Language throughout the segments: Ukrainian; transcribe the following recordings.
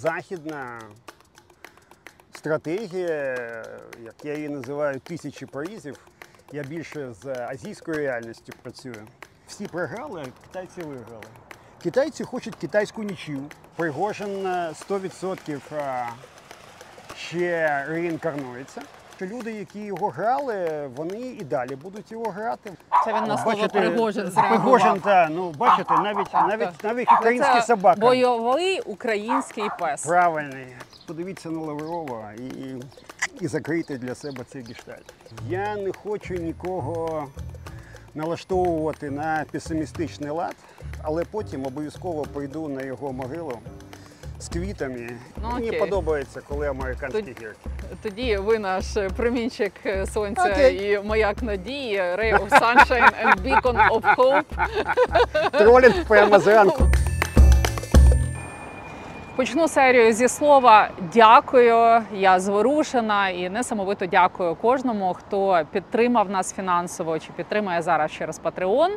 західна стратегія, як я її називаю, тисячі проїзів. Я більше з азійською реальністю працюю. Всі програли, а китайці виграли. Китайці хочуть китайську нічю. Пригожин е, 100% ще реінкарнується. Що Люди, які його грали, вони і далі будуть його грати. Це він на слово Бачите, Пригожин Пригожин, зреагував. та, ну бачите, навіть навіть навіть Це український собака. Бойовий український пес. Правильний. Подивіться на Лаврова і, і, і закрийте для себе цей гештальт. Я не хочу нікого налаштовувати на песимістичний лад, але потім обов'язково прийду на його могилу з квітами. Ну, Мені окей. подобається, коли американські Тоді- гірки. Тоді ви наш промінчик сонця Окей. і маяк надії, Ray of Sunshine and Beacon of Hope. Тролінг прямо зранку. Почну серію зі слова дякую. Я зворушена і несамовито дякую кожному, хто підтримав нас фінансово чи підтримує зараз через Patreon.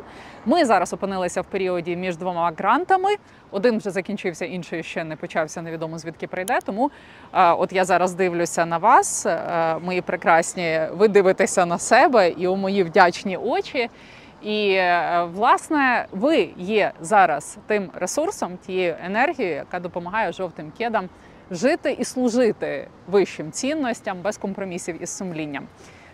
Ми зараз опинилися в періоді між двома грантами. Один вже закінчився, інший ще не почався. Невідомо звідки прийде. Тому е, от я зараз дивлюся на вас, е, мої прекрасні. Ви дивитеся на себе і у мої вдячні очі. І е, власне ви є зараз тим ресурсом, тією енергією, яка допомагає жовтим кедам жити і служити вищим цінностям без компромісів із сумлінням.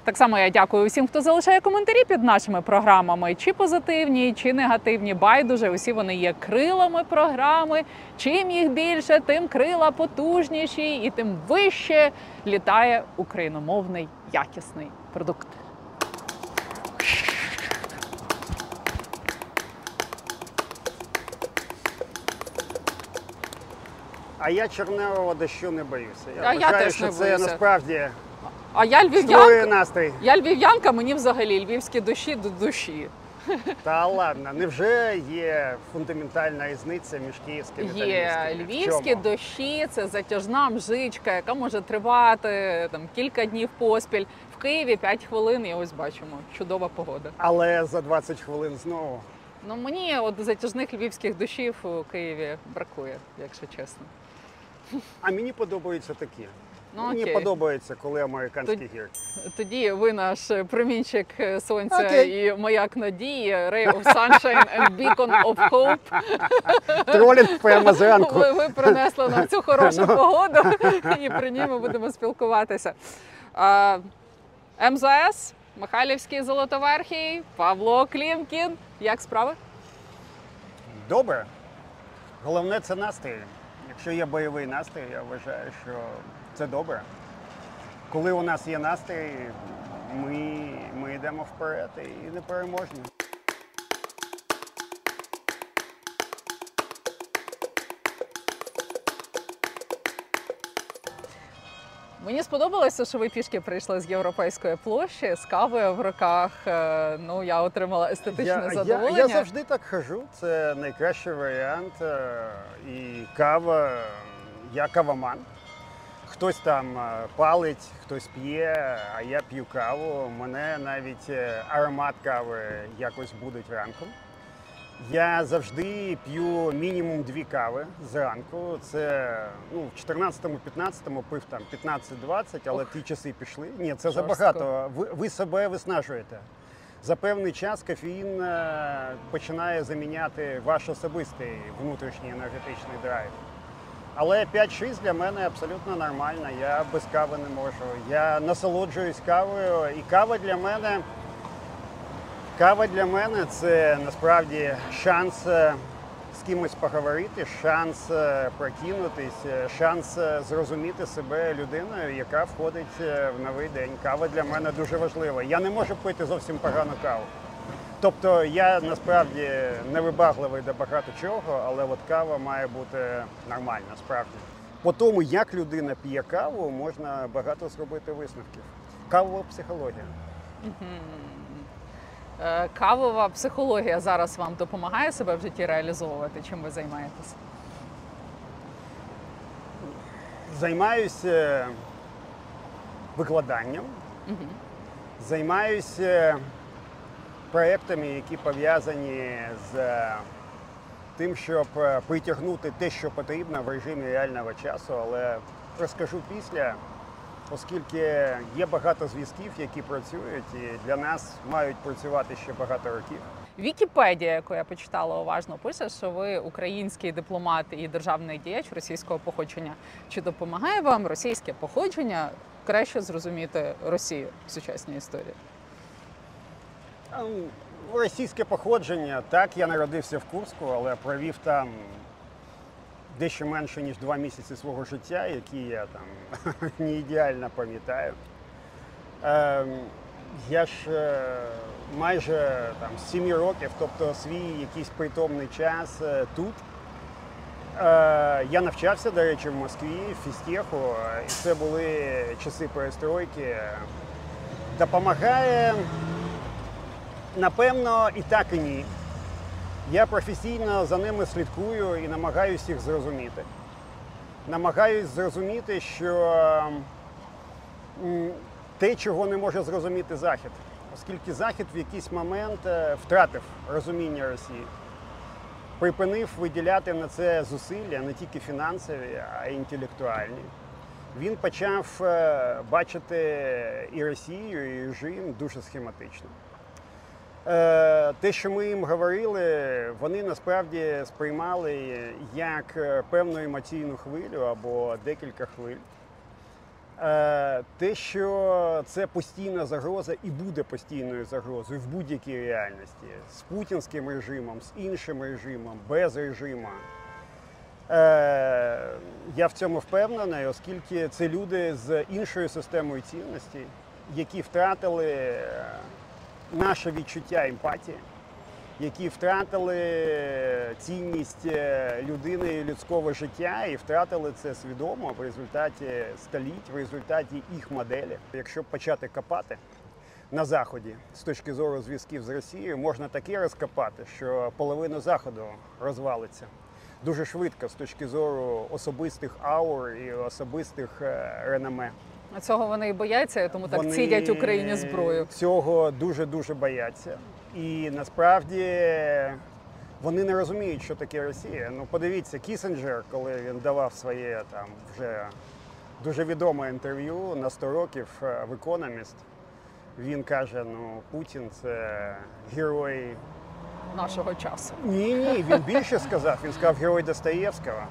Так само я дякую усім, хто залишає коментарі під нашими програмами, чи позитивні, чи негативні. Байдуже, усі вони є крилами програми. Чим їх більше, тим крила потужніші і тим вище літає україномовний якісний продукт. А я чорневого дощу не боюся. Я А я теж що не це боюся. насправді А я львів'янка. настрій. Я львів'янка, мені взагалі львівські душі до душі. Та ладно, невже є фундаментальна різниця між київським і Є львівським? В львівські чому? дощі, це затяжна мжичка, яка може тривати там кілька днів поспіль. В Києві 5 хвилин, і ось бачимо, чудова погода. Але за 20 хвилин знову. Ну мені от затяжних львівських дощів у Києві бракує, якщо чесно. А мені подобаються такі. Ну, мені окей. подобається, коли американські Тут- гірки. Тоді ви наш промінчик сонця Окей. і маяк надії, Ray of Sunshine and Beacon of Hope. Тролінг прямо зранку. Ви, ви принесли нам цю хорошу Ну. погоду, і при ній ми будемо спілкуватися. А, МЗС, Михайлівський Золотоверхій, Павло Клімкін. Як справи? Добре. Головне це настрій. Якщо є бойовий настрій, я вважаю, що це добре. Коли у нас є настрій, ми, ми йдемо вперед і непереможні. Мені сподобалося, що ви пішки прийшли з європейської площі з кавою в руках. Е, Ну, я отримала естетичне Я, я, задоволення. я завжди так хожу. Це найкращий варіант. е, І кава, я кавоман. Хтось там е, палить, хтось п'є, а я п'ю каву. Мене навіть аромат кави якось будить ранком. Я завжди п'ю мінімум дві кави зранку. Це ну, в 14-15 пив там 15-20, але Ох. ті часи пішли. Ні, це Жорстко. забагато. Ви, ви себе виснажуєте. За певний час кофеїн е, починає заміняти ваш особистий внутрішній енергетичний драйв. Але 5-6 для мене абсолютно нормально. Я без кави не можу. Я насолоджуюсь кавою, і кава для мене. Кава для мене це насправді шанс е, з кимось поговорити, шанс е, прокинутись, е, шанс зрозуміти себе людиною, яка входить в новий день. Кава для мене дуже важлива. Я не можу пити зовсім погану каву. Тобто я насправді невибагливий до багато чого, але от кава має бути нормальна, справді. По тому, як людина п'є каву, можна багато зробити висновків. Кавова психологія. Е, Кавова психологія зараз вам допомагає себе в житті реалізовувати. Чим ви займаєтесь? Займаюся викладанням, займаюся проєктами, які пов'язані з тим, щоб е, притягнути те, що потрібно в режимі реального часу, але розкажу після, оскільки є багато зв'язків, які працюють, і для нас мають працювати ще багато років. Вікіпедія, яку я почитала уважно, пише, що ви український дипломат і державний діяч російського походження. Чи допомагає вам російське походження краще зрозуміти Росію в сучасній історії? Ем, Російське походження, так, я народився в Курську, але провів там дещо менше, ніж два місяці свого життя, які я там не ідеально пам'ятаю. Ем, я ж е, майже там з сімі років, тобто свій якийсь притомний час е, тут. Е, я навчався, до речі, в Москві, в фістеху, і це були часи перестройки. Допомагає Напевно, і так, і ні. Я професійно за ними слідкую і намагаюся їх зрозуміти. Намагаюсь зрозуміти, що те, чого не може зрозуміти Захід, оскільки Захід в якийсь момент е, втратив розуміння Росії, припинив виділяти на це зусилля не тільки фінансові, а й інтелектуальні. Він почав е, бачити і Росію, і режим дуже схематично. Е, Те, що ми їм говорили, вони насправді сприймали як е, певну емоційну хвилю або декілька хвиль. Е, Те, що це постійна загроза і буде постійною загрозою в будь-якій реальності з путінським режимом, з іншим режимом, без режиму. Я в цьому впевнений, оскільки це люди з іншою системою цінностей, які втратили наше відчуття емпатії, які втратили цінність е, людини і людського життя і втратили це свідомо в результаті століть, в результаті їх моделі. Якщо почати копати на заході з точки зору зв'язків з Росією, можна таке розкопати, що половина заходу розвалиться. Дуже швидко з точки зору особистих аур і особистих е, реноме. А Цього вони і бояться, тому так Вони цідять Україні зброю. Цього дуже дуже бояться. І насправді вони не розуміють, що таке Росія. Ну, подивіться, Кісінджер, коли він давав своє там вже дуже відоме інтерв'ю на 100 років е, в Economist, він каже: ну, Путін це герой. Нашого часу. Ні, ні, він більше сказав. Він сказав герой Достоєвського.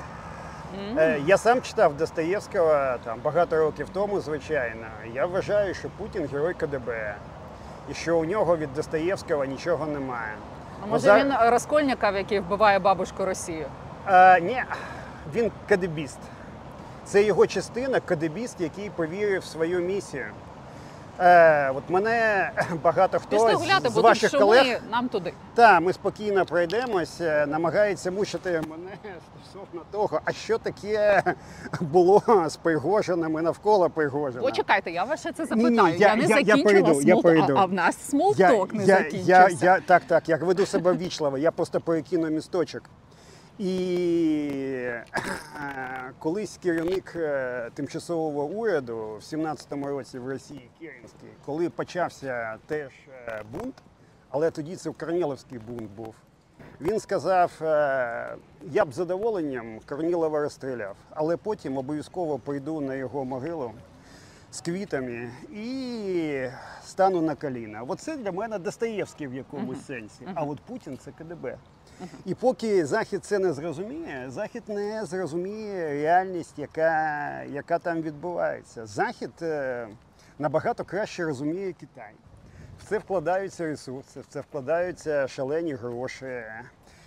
Е, Я сам читав Достоєвського там багато років тому, звичайно. Я вважаю, що Путін герой КДБ, і що у нього від Достоєвського нічого немає. А може Зар... він розкольників, який вбиває бабушку Росію? Е, ні, він кадебіст. Це його частина, кадебіст, який повірив в свою місію. Е, от мене багато хто Пішли з, гуляти, з бо ваших тут колег шуми, нам туди. Та, ми спокійно пройдемось, е, намагається мучити мене стосовно того, а що таке було з Пригожиним і навколо Пригожина. Почекайте, я вас ще це запитаю. я- я, не я- я закінчила перейду, я small- перейду. А, а в нас я, small talk не я, закінчився. я, я, так, так, я веду себе ввічливо, я просто перекину місточок. І колись керівник е, тимчасового уряду в 17-му році в Росії Керенський, коли почався теж е, бунт, але тоді це Корніловський бунт був. Він сказав: е, я б задоволенням Корнілова розстріляв, але потім обов'язково прийду на його могилу з квітами і стану на коліна. Оце для мене Достоєвський в якомусь сенсі. А от Путін це КДБ. І поки Захід це не зрозуміє, Захід не зрозуміє реальність, яка, яка там відбувається. Захід е, набагато краще розуміє Китай. В це вкладаються ресурси, в це вкладаються шалені гроші.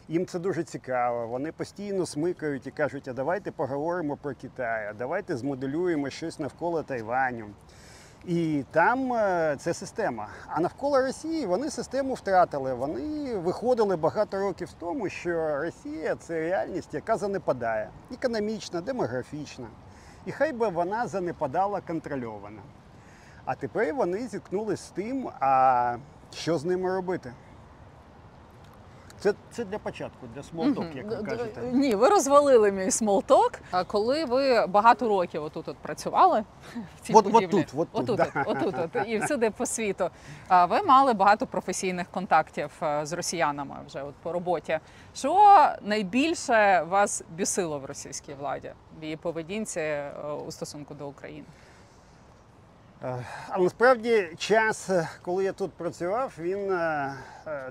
Їм це дуже цікаво. Вони постійно смикають і кажуть, а давайте поговоримо про Китай, а давайте змоделюємо щось навколо Тайваню. І там е, це система. А навколо Росії вони систему втратили. Вони виходили багато років тому, що Росія це реальність, яка занепадає економічна, демографічна. І хай би вона занепадала контрольована. А тепер вони зіткнулися з тим, а що з ними робити? Це, це для початку, для small talk, як ви кажете. Ні, ви розвалили мій small talk. А коли ви багато років отут от працювали в цій От- будівлі, тут, от тут, отут, да. от, отут, от, і всюди по світу. А ви мали багато професійних контактів е, з росіянами вже от по роботі. Що найбільше вас бісило в російській владі в її поведінці е, у стосунку до України? Е, А насправді час, е, коли я тут працював, він е,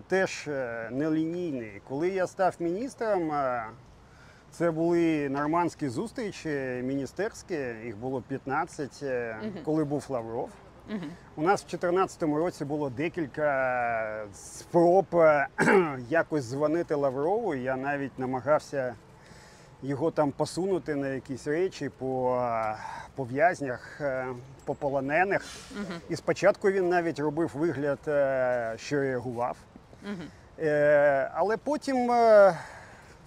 теж нелінійний. Коли я став міністром, це були нормандські зустрічі міністерські, їх було 15, е, коли був Лавров. У нас в 2014 році було декілька спроб якось дзвонити Лаврову. Я навіть намагався його там посунути на якісь речі по, по в'язнях, е, по полонених. Мгм. І спочатку він навіть робив вигляд, е, що реагував. Е, Але потім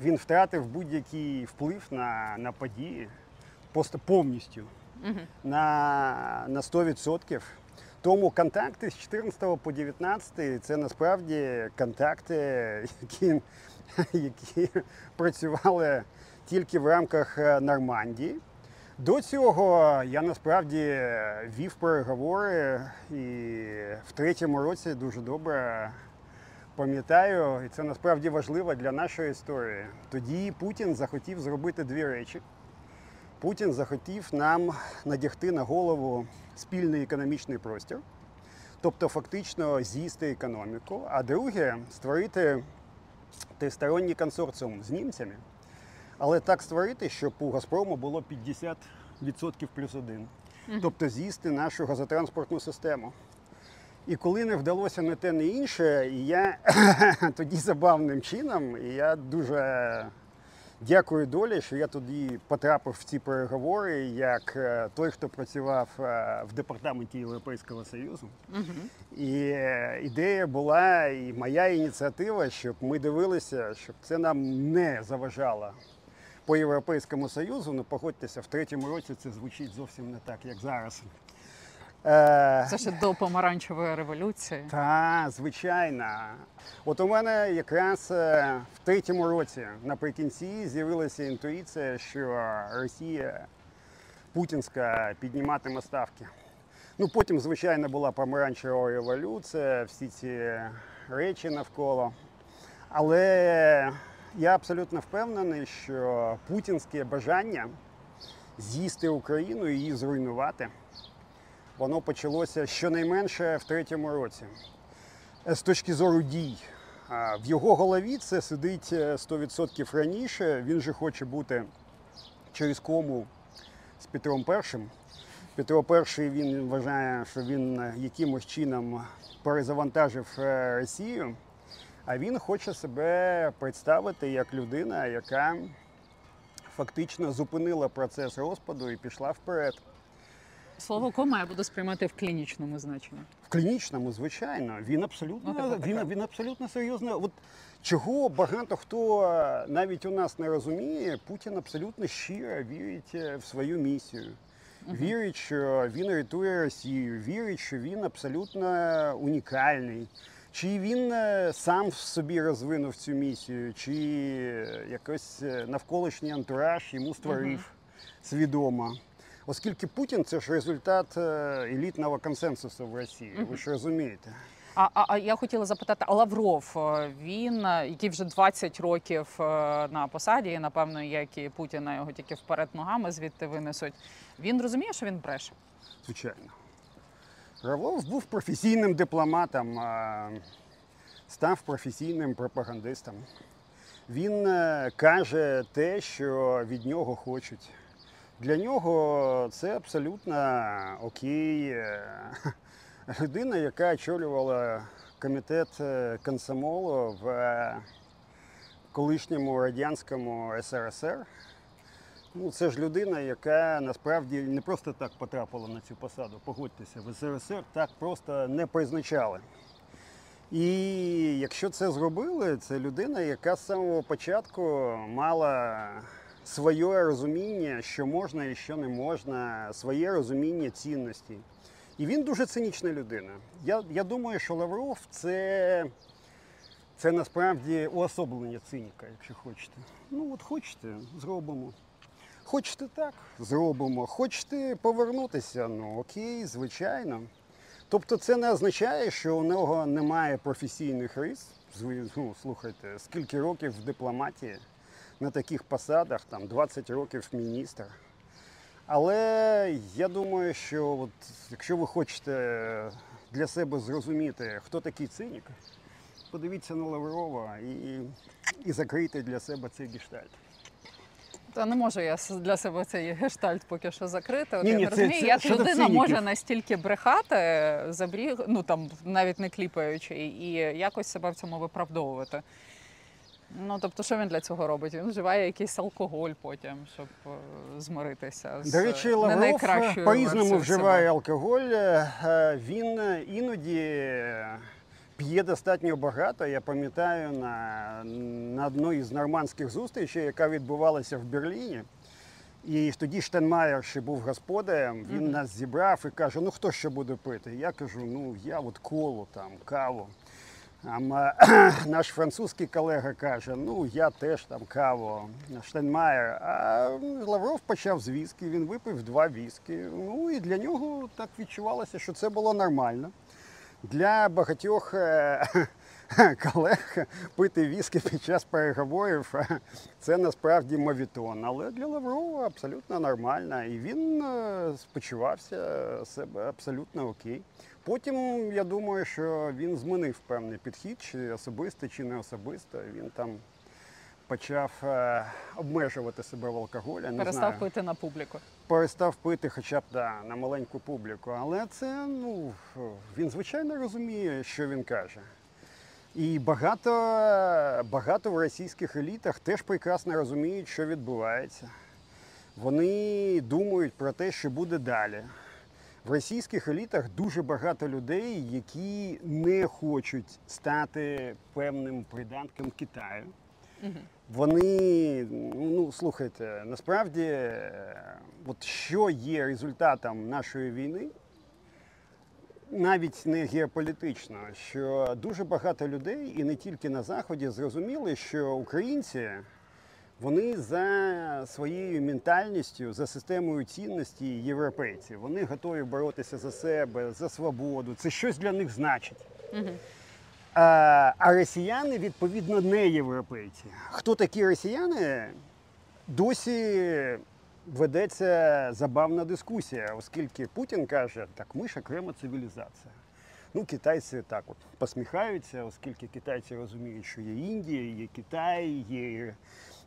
він втратив будь-який вплив на, на події, просто повністю Мгм. на, на 100%. Тому контакти з 14 по 19 це насправді контакти, які, які працювали тільки в рамках е, Нормандії. До цього я насправді вів переговори і в третьому році дуже добре пам'ятаю, і це насправді важливо для нашої історії. Тоді Путін захотів зробити дві речі. Путін захотів нам надягти на голову спільний економічний простір, тобто фактично з'їсти економіку. А друге створити тристоронній консорціум з німцями, але так створити, щоб у Газпрому було 50% плюс один. Тобто з'їсти нашу газотранспортну систему. І коли не вдалося не те, не інше, і я тоді забавним чином, і я дуже дякую долі, що я тоді потрапив в ці переговори як е, той, хто працював е, в департаменті Європейського Союзу. Мгм. І е, ідея була, і моя ініціатива, щоб ми дивилися, щоб це нам не заважало по Європейському Союзу. Ну, погодьтеся, в третьому році це звучить зовсім не так, як зараз. Е, Це ще до помаранчевої революції. та, звичайно. От у мене якраз е, в третьому році наприкінці з'явилася інтуїція, що Росія путінська підніматиме ставки. Ну потім, звичайно, була помаранчева революція, всі ці речі навколо. Але я абсолютно впевнений, що путінське бажання з'їсти Україну і її зруйнувати воно почалося щонайменше в третьому році. Е, З точки зору дій. В його голові це сидить е, 100% раніше. Він же хоче бути через кому з Петром І. Петро І він вважає, що він е, якимось чином перезавантажив е, Росію, а він хоче себе представити як людина, яка фактично зупинила процес розпаду і пішла вперед. Слово кома я буду сприймати в клінічному значенні. В клінічному, звичайно, він Ну, абсолютно таке. він, він абсолютно серйозно. От чого багато хто навіть у нас не розуміє, Путін абсолютно щиро вірить е, в свою місію. Вірить, що він рятує Росію, вірить, що він абсолютно унікальний. Чи він е, сам в собі розвинув цю місію, чи якось е, навколишній антураж йому створив свідомо. Оскільки Путін це ж результат е, елітного консенсусу в Росії, ви ж розумієте. А, а, а я хотіла запитати, а Лавров, він, який вже 20 років на посаді, і напевно, як і Путіна його тільки вперед ногами звідти винесуть. Він розуміє, що він бреше. Звичайно. Равлов був професійним дипломатом, став професійним пропагандистом. Він е, каже те, що від нього хочуть. Для нього це абсолютно окей. Е, Людина, яка очолювала комітет е, комсомолу в колишньому радянському СРСР. Ну, це ж людина, яка насправді не просто так потрапила на цю посаду. Погодьтеся, в СРСР так просто не призначали. І якщо це зробили, це людина, яка з самого початку мала своє розуміння, що можна і що не можна, своє розуміння цінностей. І він дуже цинічна людина. Я, я думаю, що Лавров це Це насправді уособлення циніка, якщо хочете. Ну от хочете, зробимо. Хочете так, зробимо. Хочете повернутися, ну окей, звичайно. Тобто це не означає, що у нього немає професійних рис. Ну, слухайте, скільки років в дипломатії на таких посадах, там 20 років міністр. Але я думаю, що от, якщо ви хочете для себе зрозуміти, хто такий цинік, подивіться на Лаврова і, і закрийте для себе цей гештальт. Та не можу я для себе цей гештальт поки що закрити. От Ні, я ні, не це- розумію, це як щодо людина може настільки брехати, забріг, ну там навіть не кліпаючи, і якось себе в цьому виправдовувати. Ну тобто, що він для цього робить? Він вживає якийсь алкоголь потім, щоб е, змиритися з До речі, Лавров по-різному вживає себе. алкоголь. Е, Він іноді п'є достатньо багато. Я пам'ятаю на, на одній з нормандських зустрічей, яка відбувалася в Берліні. І тоді Штенмаєр ще був господарем, він Мгм. нас зібрав і каже: ну хто що буде пити? Я кажу, ну я от колу, там, каву. Там, наш французький колега каже, ну я теж там каву, Штенмаєр. А Лавров почав з віскі, він випив два віскі. Ну і для нього так відчувалося, що це було нормально. Для багатьох е, колег пити віскі під час переговорів е, це насправді мовітон. Але для Лаврова абсолютно нормально. І він е, спочувався себе абсолютно окей. Потім я думаю, що він змінив певний підхід, чи особисто, чи не особисто. Він там почав е, обмежувати себе в алкоголі. Не Перестав знаю пити на публіку. перестав пити хоча б да, на маленьку публіку. Але це ну він звичайно розуміє, що він каже. І багато, багато в російських елітах теж прекрасно розуміють, що відбувається. Вони думають про те, що буде далі. В російських елітах дуже багато людей, які не хочуть стати певним приданком Китаю. Мгм. Вони, ну слухайте, насправді, е, от що є результатом нашої війни, навіть не геополітично, що дуже багато людей, і не тільки на Заході, зрозуміли, що українці вони за своєю ментальністю, за системою цінності європейці. Вони готові боротися за себе, за свободу. Це щось для них значить. Мгм. А, росіяни, відповідно, не європейці. Хто такі росіяни? Досі ведеться забавна дискусія, оскільки Путін каже, так ми ж окрема цивілізація. Ну, китайці так от посміхаються, оскільки китайці розуміють, що є Індія, є Китай, є,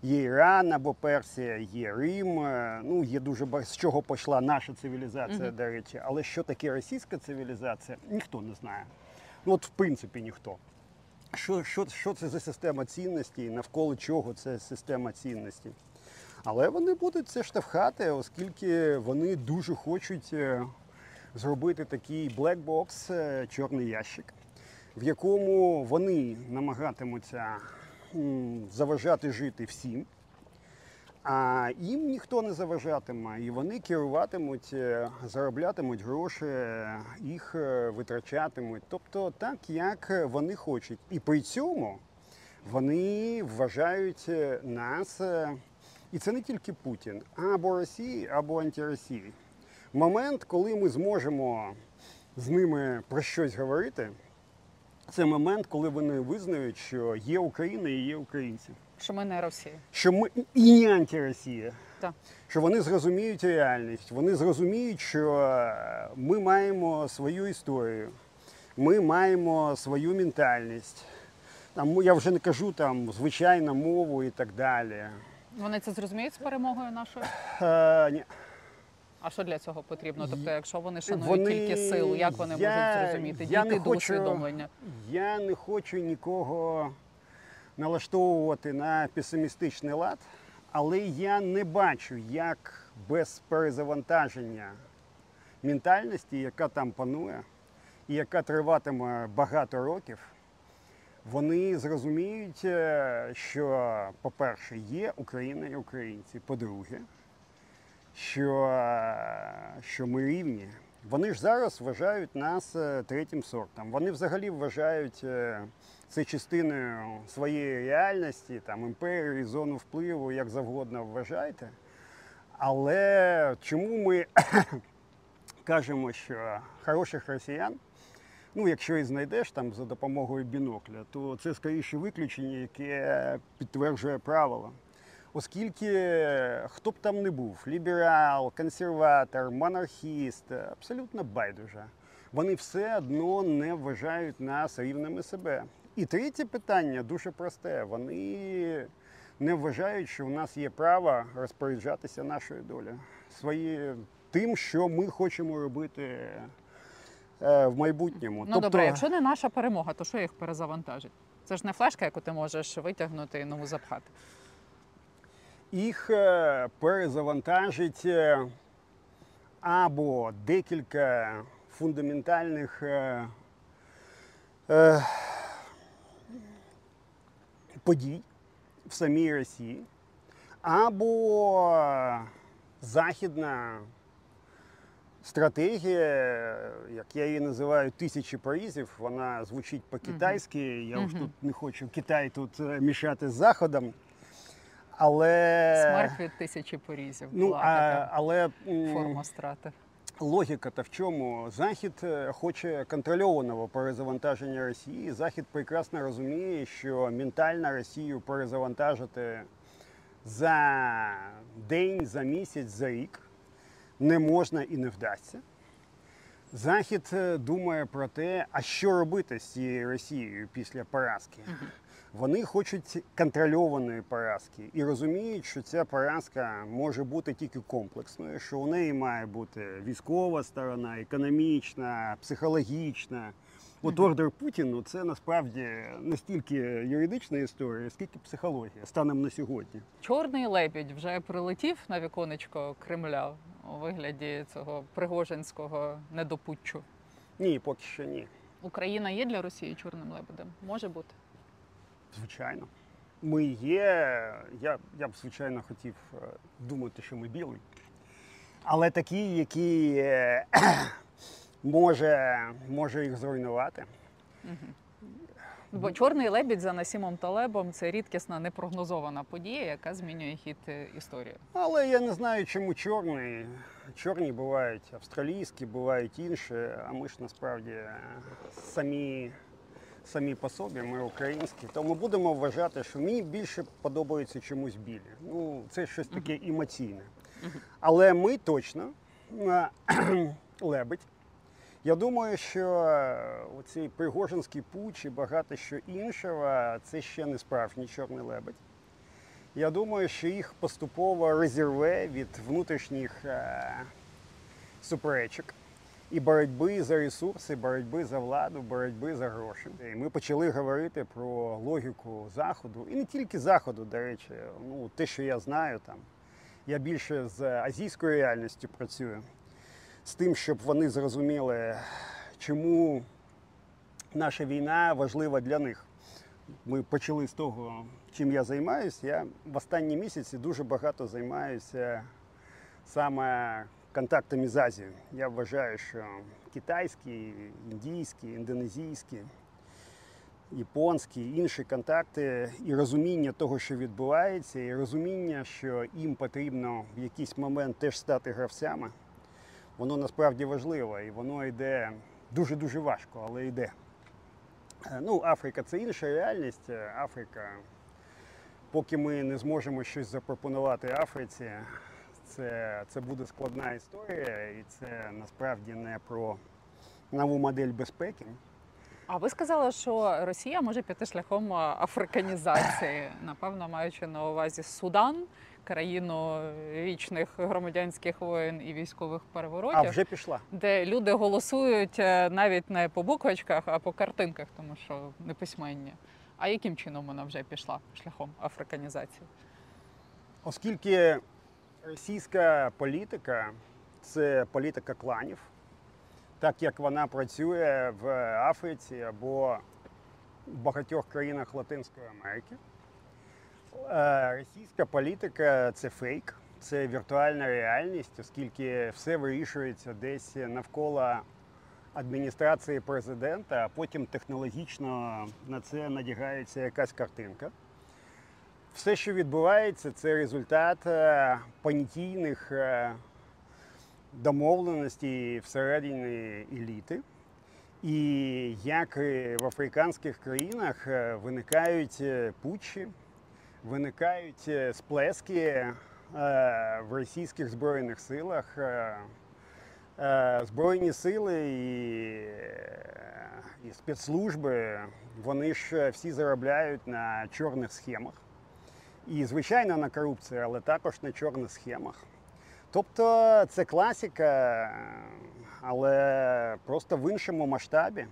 є Іран або Персія, є Рим. Ну, є дуже багато з чого пішла наша цивілізація, Мгм. до речі. Але що таке російська цивілізація, ніхто не знає. Ну, от в принципі ніхто. Що, що, що це за система цінностей, навколо чого це система цінностей? Але вони будуть це штовхати, оскільки вони дуже хочуть е, зробити такий black box, е, чорний ящик, в якому вони намагатимуться заважати жити всім, а їм ніхто не заважатиме, і вони керуватимуть, е, зароблятимуть гроші, їх е, витрачатимуть. Тобто так, як вони хочуть. І при цьому вони вважають е, нас, і це не тільки Путін, або Росії, або антиросії. Момент, коли ми зможемо з ними про щось говорити, це момент, коли вони визнають, що є Україна і є українці Що ми не Росія. що ми і не антиросія. Так. Що вони зрозуміють реальність, вони зрозуміють, що е, ми маємо свою історію, ми маємо свою ментальність. Там, я вже не кажу там звичайну мову і так далі. Вони це зрозуміють з перемогою нашою? Е, ні. А що для цього потрібно? Тобто, якщо вони шанують вони- тільки силу, як вони я- можуть зрозуміти, я дійти не до хочу- усвідомлення? Я не хочу нікого налаштовувати на песимістичний лад, але я не бачу, як без перезавантаження ментальності, яка там панує, і яка триватиме багато років, вони зрозуміють, е, що, по-перше, є Україна і українці. По-друге, що, е, що ми рівні Вони ж зараз вважають нас е, третім сортом. Вони взагалі вважають е, це частиною своєї реальності, там імперії, зону впливу, як завгодно вважайте. Але чому ми кажемо, що хороших росіян, ну якщо і знайдеш там за допомогою бінокля, то це скоріше виключення, яке підтверджує правило. Оскільки хто б там не був, ліберал, консерватор, монархіст, абсолютно байдуже. Вони все одно не вважають нас рівними себе. І третє питання дуже просте. Вони не вважають, що в нас є право розпоряджатися нашою долею, свої, тим, що ми хочемо робити е, в майбутньому. Ну добре, якщо не наша перемога, то що їх перезавантажить? Це ж не флешка, яку ти можеш витягнути і нову запхати. Їх е, перезавантажить е, або декілька фундаментальних е, подій в самій Росії, або західна стратегія, як я її називаю, тисячі порізів. Вона звучить по-китайськи. Я ж тут не хочу Китай тут мішати з Заходом. Але Смерть від тисячі порізів. Ну, була а, але форма страти. логіка-то в чому? Захід е, хоче контрольованого перезавантаження Росії. Захід прекрасно розуміє, що ментально Росію перезавантажити за день, за місяць, за рік не можна і не вдасться. Захід е, думає про те, а що робити з цією Росією після поразки. Вони хочуть контрольованої поразки і розуміють, що ця поразка може бути тільки комплексною, що у неї має бути військова сторона, економічна, психологічна. От ордер Путіну це насправді не стільки юридична історія, скільки психологія станом на сьогодні. Чорний лебідь вже прилетів на віконечко Кремля у вигляді цього пригожинського недопутчу. Ні, поки що ні. Україна є для Росії чорним лебедем? Може бути. Звичайно. Ми є. Я, я б, звичайно, хотів е, думати, що ми білий. Але такі, які е, може, може їх зруйнувати. Бо чорний лебідь за Насімом Талебом це рідкісна непрогнозована подія, яка змінює хід е, історії. Але я не знаю, чому чорний. Чорні бувають австралійські, бувають інші, а ми ж насправді самі, самі по собі, ми українські. Тому будемо вважати, що мені більше подобаються чомусь білі. Ну, це щось таке емоційне. Але ми точно е, лебедь. Я думаю, що оцей Пригожинський пуч і багато що іншого це ще не справжній чорний лебедь. Я думаю, що їх поступово розірве від внутрішніх е, суперечок і боротьби за ресурси, боротьби за владу, боротьби за гроші. І ми почали говорити про логіку заходу, і не тільки заходу, до речі, ну те, що я знаю там. Я більше з азійською реальністю працюю, з тим, щоб вони зрозуміли, чому наша війна важлива для них. Ми почали з того, чим я займаюся. Я в останні місяці дуже багато займаюся саме контактами з Азією. Я вважаю, що китайські, індійські, індонезійські, японські, інші контакти і розуміння того, що відбувається, і розуміння, що їм потрібно в якийсь момент теж стати гравцями, воно насправді важливо і воно йде дуже-дуже важко, але йде. Е, Ну, Африка це інша реальність. Африка, поки ми не зможемо щось запропонувати Африці, це, це буде складна історія, і це насправді не про нову модель безпеки. А ви сказали, що Росія може піти шляхом африканізації, напевно, маючи на увазі Судан, країну вічних громадянських воєн і військових А переворотів, вже пішла. де люди голосують е, навіть не по буквочках, а по картинках, тому що не письменні. А яким чином вона вже пішла шляхом африканізації? Оскільки російська політика це політика кланів, так як вона працює в Африці або в багатьох країнах Латинської Америки. Е, Російська політика це фейк, це віртуальна реальність, оскільки все вирішується десь навколо адміністрації президента, а потім технологічно на це надягається якась картинка. Все, що відбувається, це результат е, понятійних е, домовленостей всередині еліти. І як і в африканських країнах е, виникають е, путчі, виникають е, сплески е, в російських збройних силах. Е, е, Збройні сили і, е, і спецслужби, вони ж е, всі заробляють на чорних схемах. І, звичайно, на корупції, але також на чорних схемах. Тобто це класика, але просто в іншому масштабі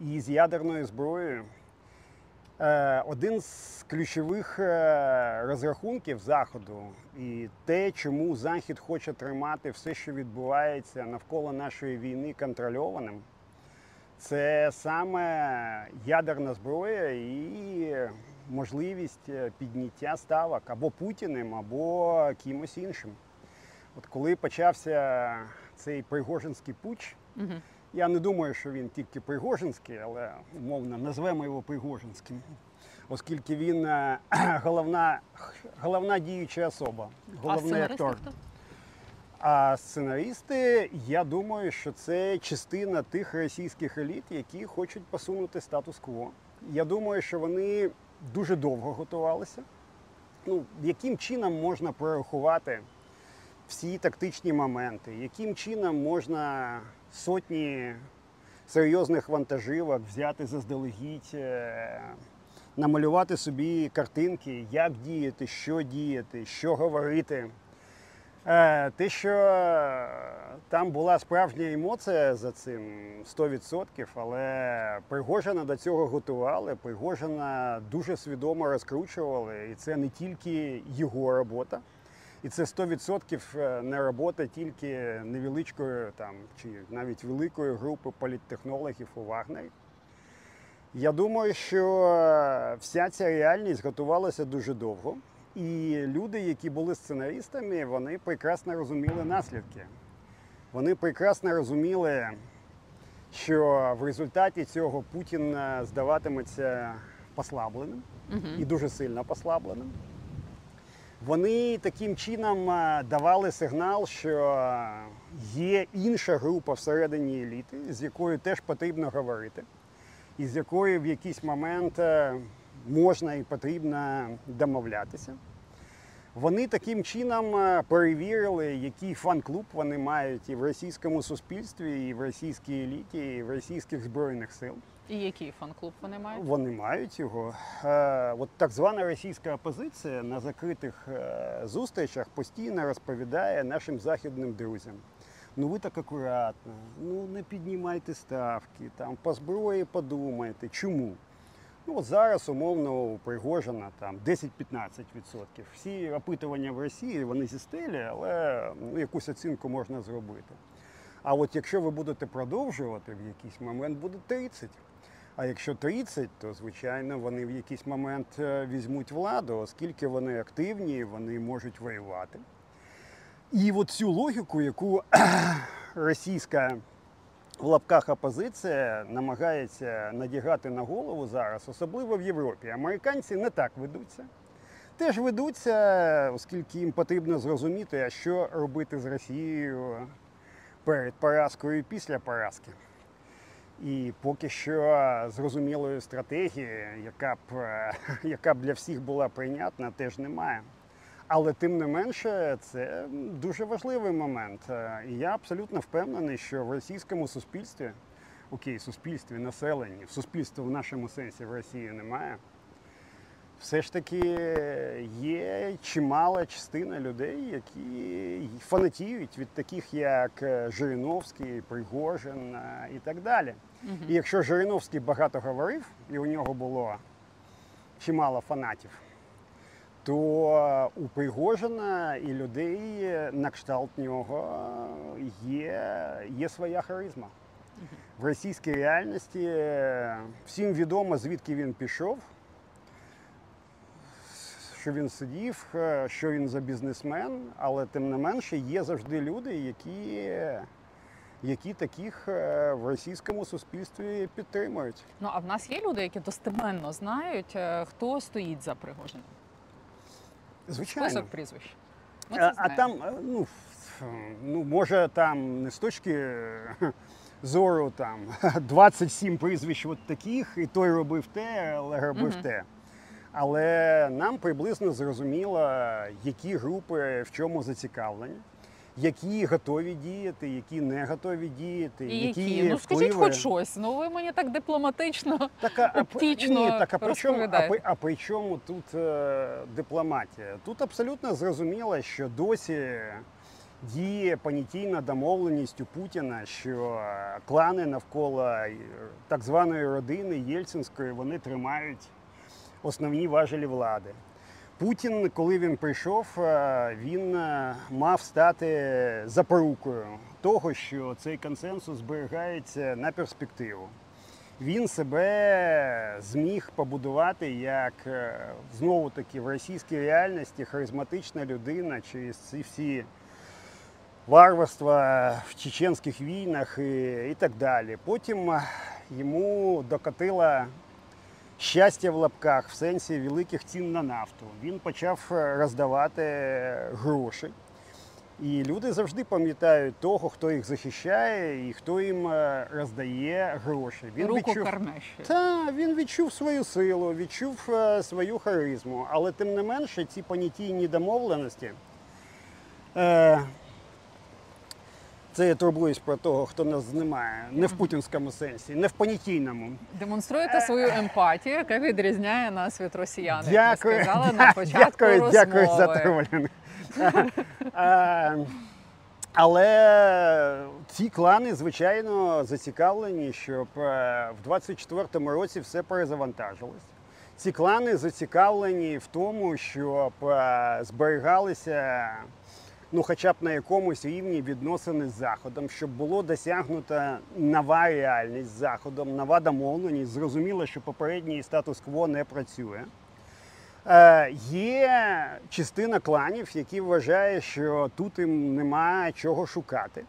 і з ядерною зброєю. Е, Один з ключових е, розрахунків Заходу і те, чому Захід хоче тримати все, що відбувається навколо нашої війни, контрольованим, це саме ядерна зброя і можливість е, підняття ставок або Путіним, або кимось іншим. От коли почався цей Пригожинський путч, Угу. я не думаю, що він тільки Пригожинський, але умовно назвемо його Пригожинським, оскільки він е, головна, головна діюча особа, головний сценаристи актор. хто? А сценаристи, я думаю, що це частина тих російських еліт, які хочуть посунути статус-кво. Я думаю, що вони дуже довго готувалися. Ну, яким чином можна прорахувати всі тактичні моменти, яким чином можна сотні серйозних вантажівок взяти заздалегідь, е, намалювати собі картинки, як діяти, що діяти, що говорити. Е, Те, що там була справжня емоція за цим 100%, але Пригожина до цього готували. Пригожина дуже свідомо розкручували, і це не тільки його робота. І це 100% не робота тільки невеличкої там, чи навіть великої групи політтехнологів у Вагнері. Я думаю, що вся ця реальність готувалася дуже довго. І люди, які були сценаристами, вони прекрасно розуміли наслідки. Вони прекрасно розуміли, що в результаті цього Путін е, здаватиметься послабленим і дуже сильно послабленим. Вони таким чином е, давали сигнал, що є інша група всередині еліти, з якою теж потрібно говорити, і з якою в якийсь момент е, можна і потрібно домовлятися. Вони таким чином е, перевірили, який фан-клуб вони мають і в російському суспільстві, і в російській еліті, і в російських збройних сил. І який фан-клуб вони мають? Вони мають його. Е, От так звана російська опозиція на закритих е, зустрічах постійно розповідає нашим західним друзям. Ну ви так акуратно, ну не піднімайте ставки, там по зброї подумайте. Чому? Ну от зараз умовно у Пригожина там 10-15%. Всі опитування в Росії вони зі стелі, але ну, якусь оцінку можна зробити. А от якщо ви будете продовжувати, в якийсь момент буде 30. А якщо 30, то звичайно вони в якийсь момент е, візьмуть владу, оскільки вони активні, вони можуть воювати. І от цю логіку, яку російська в лапках опозиція намагається надягати на голову зараз, особливо в Європі. Американці не так ведуться. Теж ведуться, оскільки їм потрібно зрозуміти, а що робити з Росією перед поразкою і після поразки. І поки що зрозумілої стратегії, яка б, яка б для всіх була прийнятна, теж немає. Але тим не менше, це дуже важливий момент. Е, І я абсолютно впевнений, що в російському суспільстві, окей, суспільстві, населенні, в суспільстві в нашому сенсі в Росії немає. Все ж таки є чимала частина людей, які фанатіють від таких, як е, Жириновський, Пригожин е, і так далі. І якщо Жириновський багато говорив, і у нього було чимало фанатів, то у Пригожина і людей на кшталт нього є, є своя харизма. В російській реальності всім відомо, звідки він пішов, що він сидів, що він за бізнесмен, але тим не менше є завжди люди, які, які таких е, в російському суспільстві підтримують. Ну а в нас є люди, які достеменно знають, е, хто стоїть за Пригожиним. Звичайно. Список прізвищ. Ми А, це а там, е, ну, ну, може, там не з точки е, зору там 27 прізвищ от таких, і той робив те, але робив угу. те. Але нам приблизно зрозуміло, які групи в чому зацікавлені, які готові діяти, які не готові діяти, І які? Ну скажіть впливи. хоч щось. Ну ви мені так дипломатично. Так, а, Оптично ні, так, а при чому, а, при- а при чому тут е, дипломатія? Тут абсолютно зрозуміло, що досі діє понятійна домовленість у Путіна, що е, клани навколо е, так званої родини Єльцинської вони тримають основні важелі влади. Путін, коли він прийшов, е, він е, мав стати запорукою того, що цей консенсус зберігається на перспективу. Він себе зміг побудувати як е, знову таки в російській реальності харизматична людина через ці всі варварства в чеченських війнах і, і так далі. Потім йому докотила щастя в лапках в сенсі великих цін на нафту. Він почав е, роздавати гроші. І люди завжди пам'ятають того, хто їх захищає і хто їм е, роздає гроші. Він Руку відчув, та він відчув свою силу, відчув е, свою харизму. Але тим не менше, ці понятійні домовленості. Е, це я турбуюсь про того, хто нас знімає. Не в путінському сенсі, не в понятійному. Демонструєте свою емпатію, яка відрізняє нас від росіян. як ми сказали на початку дякую, розмови. дякую за тролінг. Е, Але ці клани, звичайно, зацікавлені, щоб е, в 24-му році все перезавантажилось. Ці клани зацікавлені в тому, щоб е, зберігалися ну, хоча б на якомусь рівні відносини з Заходом, щоб було досягнута нова реальність з Заходом, нова домовленість. Зрозуміло, що попередній статус-кво не працює. Е, є частина кланів, які вважають, що тут їм нема чого шукати,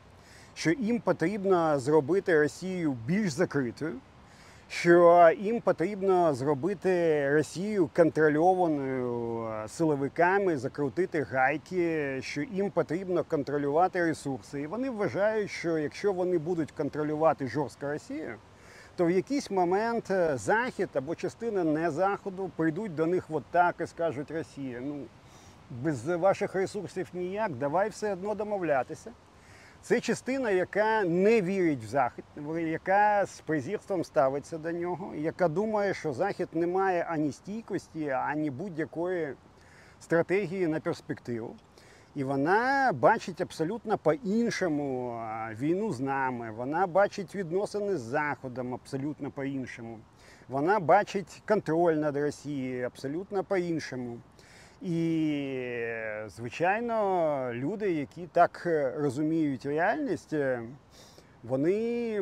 що їм потрібно зробити Росію більш закритою, що їм потрібно зробити Росію контрольованою е, силовиками, закрутити гайки, що їм потрібно контролювати ресурси. І вони вважають, що якщо вони будуть контролювати жорстко Росію, то в якийсь момент е, Захід або частина не Заходу прийдуть до них от так і скажуть Росія, ну без ваших ресурсів ніяк, давай все одно домовлятися. Це частина, яка не вірить в Захід, яка з презірством ставиться до нього, яка думає, що Захід не має ані стійкості, ані будь-якої стратегії на перспективу. І вона бачить абсолютно по-іншому війну з нами. Вона бачить відносини з Заходом абсолютно по-іншому. Вона бачить контроль над Росією абсолютно по-іншому. І, звичайно, люди, які так е, розуміють реальність, е, вони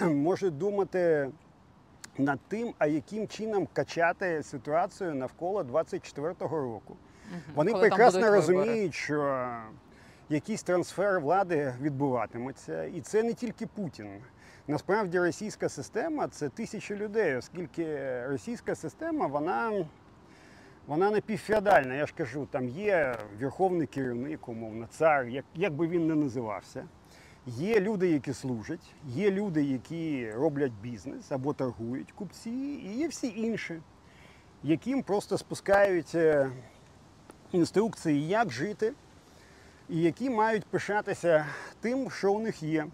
можуть думати над тим, а яким чином качати ситуацію навколо 24-го року. Вони Коли прекрасно розуміють, що якийсь трансфер влади відбуватиметься, і це не тільки Путін. Насправді російська система це тисячі людей, оскільки російська система вона, вона напівфеодальна. Я ж кажу, там є верховний керівник, умовно, цар, як, як би він не називався. Є люди, які служать, є люди, які роблять бізнес або торгують купці, і є всі інші, яким просто спускають інструкції, як жити, і які мають пишатися тим, що у них є.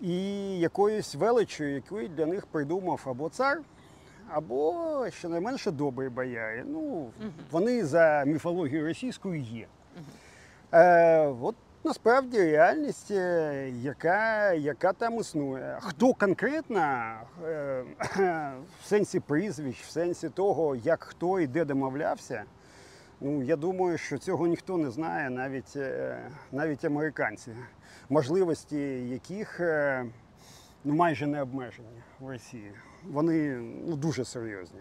І якоюсь величчю, яку для них придумав або цар, або щонайменше добрий бояри. Ну, вони за міфологією російською є. Е, от насправді реальність, е, яка, яка там існує. Хто конкретно е, в сенсі прізвищ, в сенсі того, як хто і де домовлявся, ну я думаю, що цього ніхто не знає, навіть, е, навіть американці, можливості яких е, ну, майже не обмежені в Росії. Вони ну, дуже серйозні.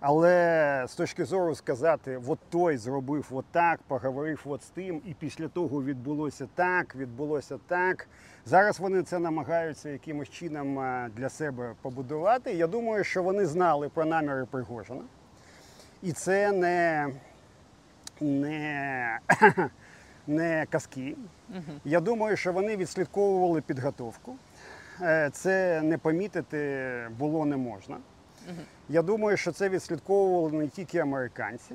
Але з точки зору сказати, от той зробив от так, поговорив от з тим, і після того відбулося так, відбулося так. Зараз вони це намагаються якимось чином е, для себе побудувати. Я думаю, що вони знали про наміри Пригожина. І це не, не, не казки. Я думаю, що вони відслідковували підготовку. Е, Це не помітити було не можна. Я думаю, що це відслідковували не тільки американці.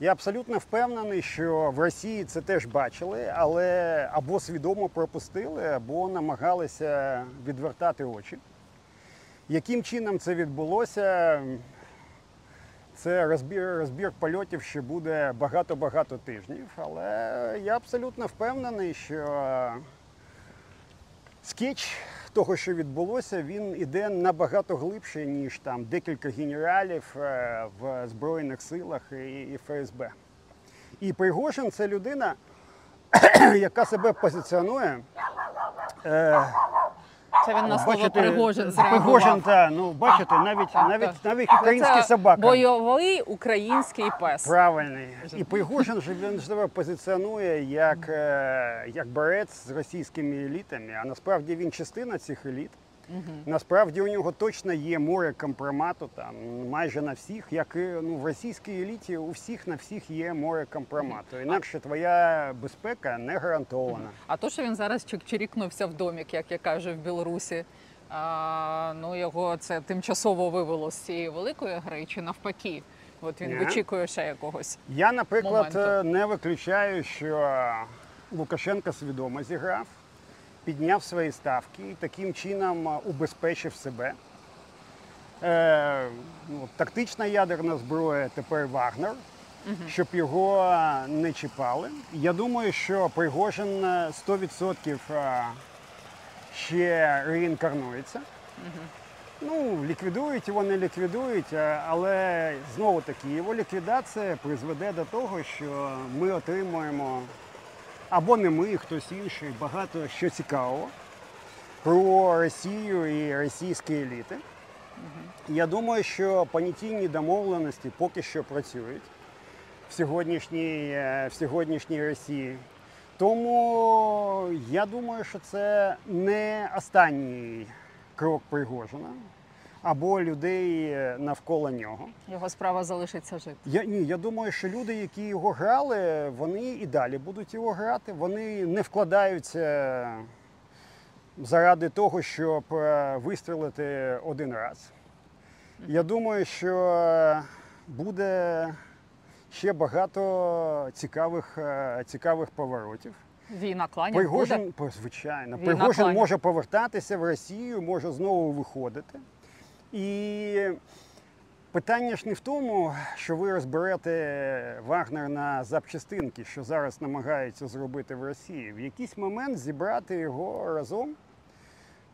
Я абсолютно впевнений, що в Росії це теж бачили, але або свідомо пропустили, або намагалися відвертати очі. Яким чином це відбулося? Це розбір, розбір польотів ще буде багато-багато тижнів, але я абсолютно впевнений, що скетч того, що відбулося, він іде набагато глибше, ніж там декілька генералів е, в Збройних силах і, ФСБ. І Пригожин це людина, яка себе позиціонує. Це він на слово Пригожин зреагував. Пригожин, так. ну бачите, навіть навіть навіть українські собака. Бойовий український пес. Правильний. І Пригожин же він ж себе позиціонує як, е, як борець з російськими елітами, а насправді він частина цих еліт. Насправді у нього точно є море компромату там майже на всіх, як і ну, в російській еліті у всіх на всіх є море компромату. Інакше твоя безпека не гарантована. А то, що він зараз чик-чирікнувся в домік, як я кажу, в Білорусі. А, ну його це тимчасово вивело з цієї великої гри, чи навпаки? От він Ні. вичікує ще якогось. Я, наприклад, Моменту. не виключаю, що Лукашенко свідомо зіграв, підняв свої ставки і таким чином е, убезпечив себе. Е, ну, тактична ядерна зброя тепер Вагнер, щоб його е, не чіпали. Я думаю, що Пригожин е, 100% е, ще реінкарнується. Ну, ліквідують його, не ліквідують, але знову таки його ліквідація призведе до того, що ми отримуємо або не ми, хтось інший, багато що цікавого про Росію і російські еліти. Я думаю, що понятійні домовленості поки що працюють в сьогоднішній, е, в сьогоднішній Росії. Тому я думаю, що це не останній крок Пригожина або людей е, навколо нього. Його справа залишиться жити. Я ні, я думаю, що люди, які його грали, вони і далі будуть його грати. Вони не вкладаються заради того, щоб е, вистрілити один раз. Я думаю, що буде ще багато цікавих, е, цікавих поворотів. Війна кланів. Пригожин, по- звичайно, Війна Пригожин кланів. може повертатися в Росію, може знову виходити. І питання ж не в тому, що ви розберете Вагнер на запчастинки, що зараз намагаються зробити в Росії. В якийсь момент зібрати його разом.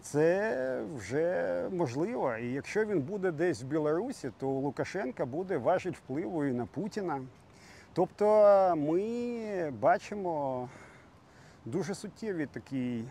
Це вже можливо. І якщо він буде десь в Білорусі, то Лукашенка буде важить впливу і на Путіна. Тобто ми бачимо дуже суттєвий такий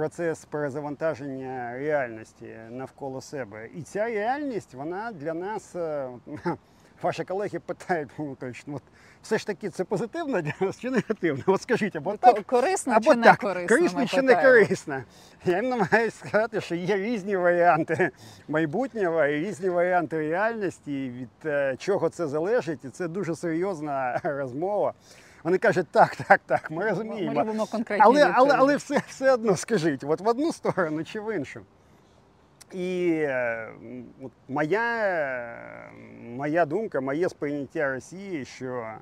процес перезавантаження реальності навколо себе. І ця реальність, вона для нас, е, ваші колеги питають, ну, точно, от, все ж таки це позитивно для нас чи негативно? От скажіть, або Ко- так, Корисно або чи не корисно? корисно чи не питаємо. корисно. Я їм намагаюся сказати, що є різні варіанти майбутнього і різні варіанти реальності, від е, чого це залежить, і це дуже серйозна розмова. Вони кажуть, так, так, так, ми Ми розуміємо. любимо конкретні Але, але, але все, все одно скажіть, от в одну сторону чи в іншу. І от моя, моя думка, моє сприйняття Росії, що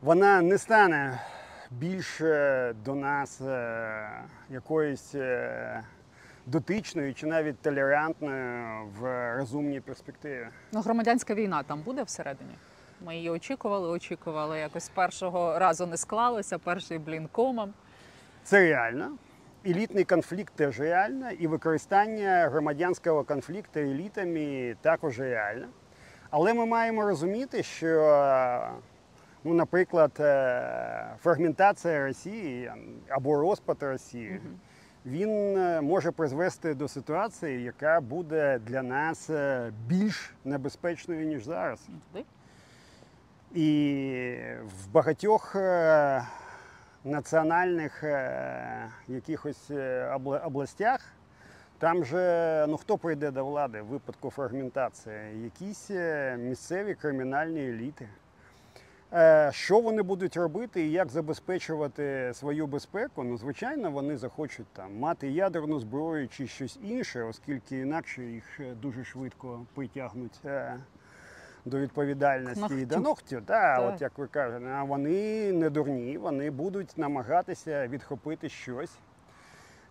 вона не стане більш е, до нас е, якоюсь е, дотичною чи навіть толерантною в розумній перспективі. Ну, громадянська війна там буде всередині. Ми її очікували, очікували. Якось першого разу не склалося, перший блін комом. Це реально. Елітний конфлікт теж реально, і використання громадянського конфлікту елітами також реально. Але ми маємо розуміти, що, ну, наприклад, е, фрагментація Росії або розпад Росії він е, може призвести до ситуації, яка буде для нас е, більш небезпечною, ніж зараз. І в багатьох е, національних е, якихось е, областях там же ну хто прийде до влади в випадку фрагментації? Якісь місцеві кримінальні еліти. Що вони будуть робити і як забезпечувати свою безпеку? Ну, звичайно, вони захочуть там мати ядерну зброю чи щось інше, оскільки інакше їх дуже швидко притягнуть до відповідальності і до Ногтю. Да, Так. от як ви кажете, а вони не дурні, вони будуть намагатися відхопити щось.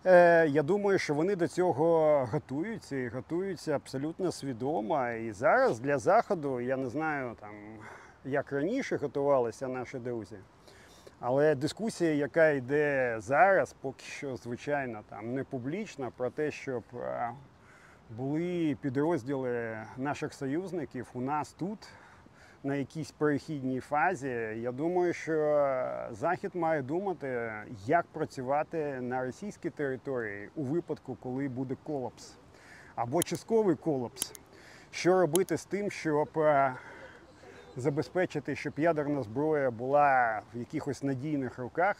Е, Я думаю, що вони до цього готуються і готуються абсолютно свідомо. І зараз для заходу я не знаю там, як раніше готувалися наші друзі. Але дискусія, яка йде зараз, поки що, звичайно, там не публічна, про те, щоб е, були підрозділи наших союзників у нас тут на якійсь перехідній фазі. Я думаю, що Захід має думати, як працювати на російській території у випадку, коли буде колапс або частковий колапс. Що робити з тим, щоб е, забезпечити, щоб ядерна зброя була в якихось надійних руках.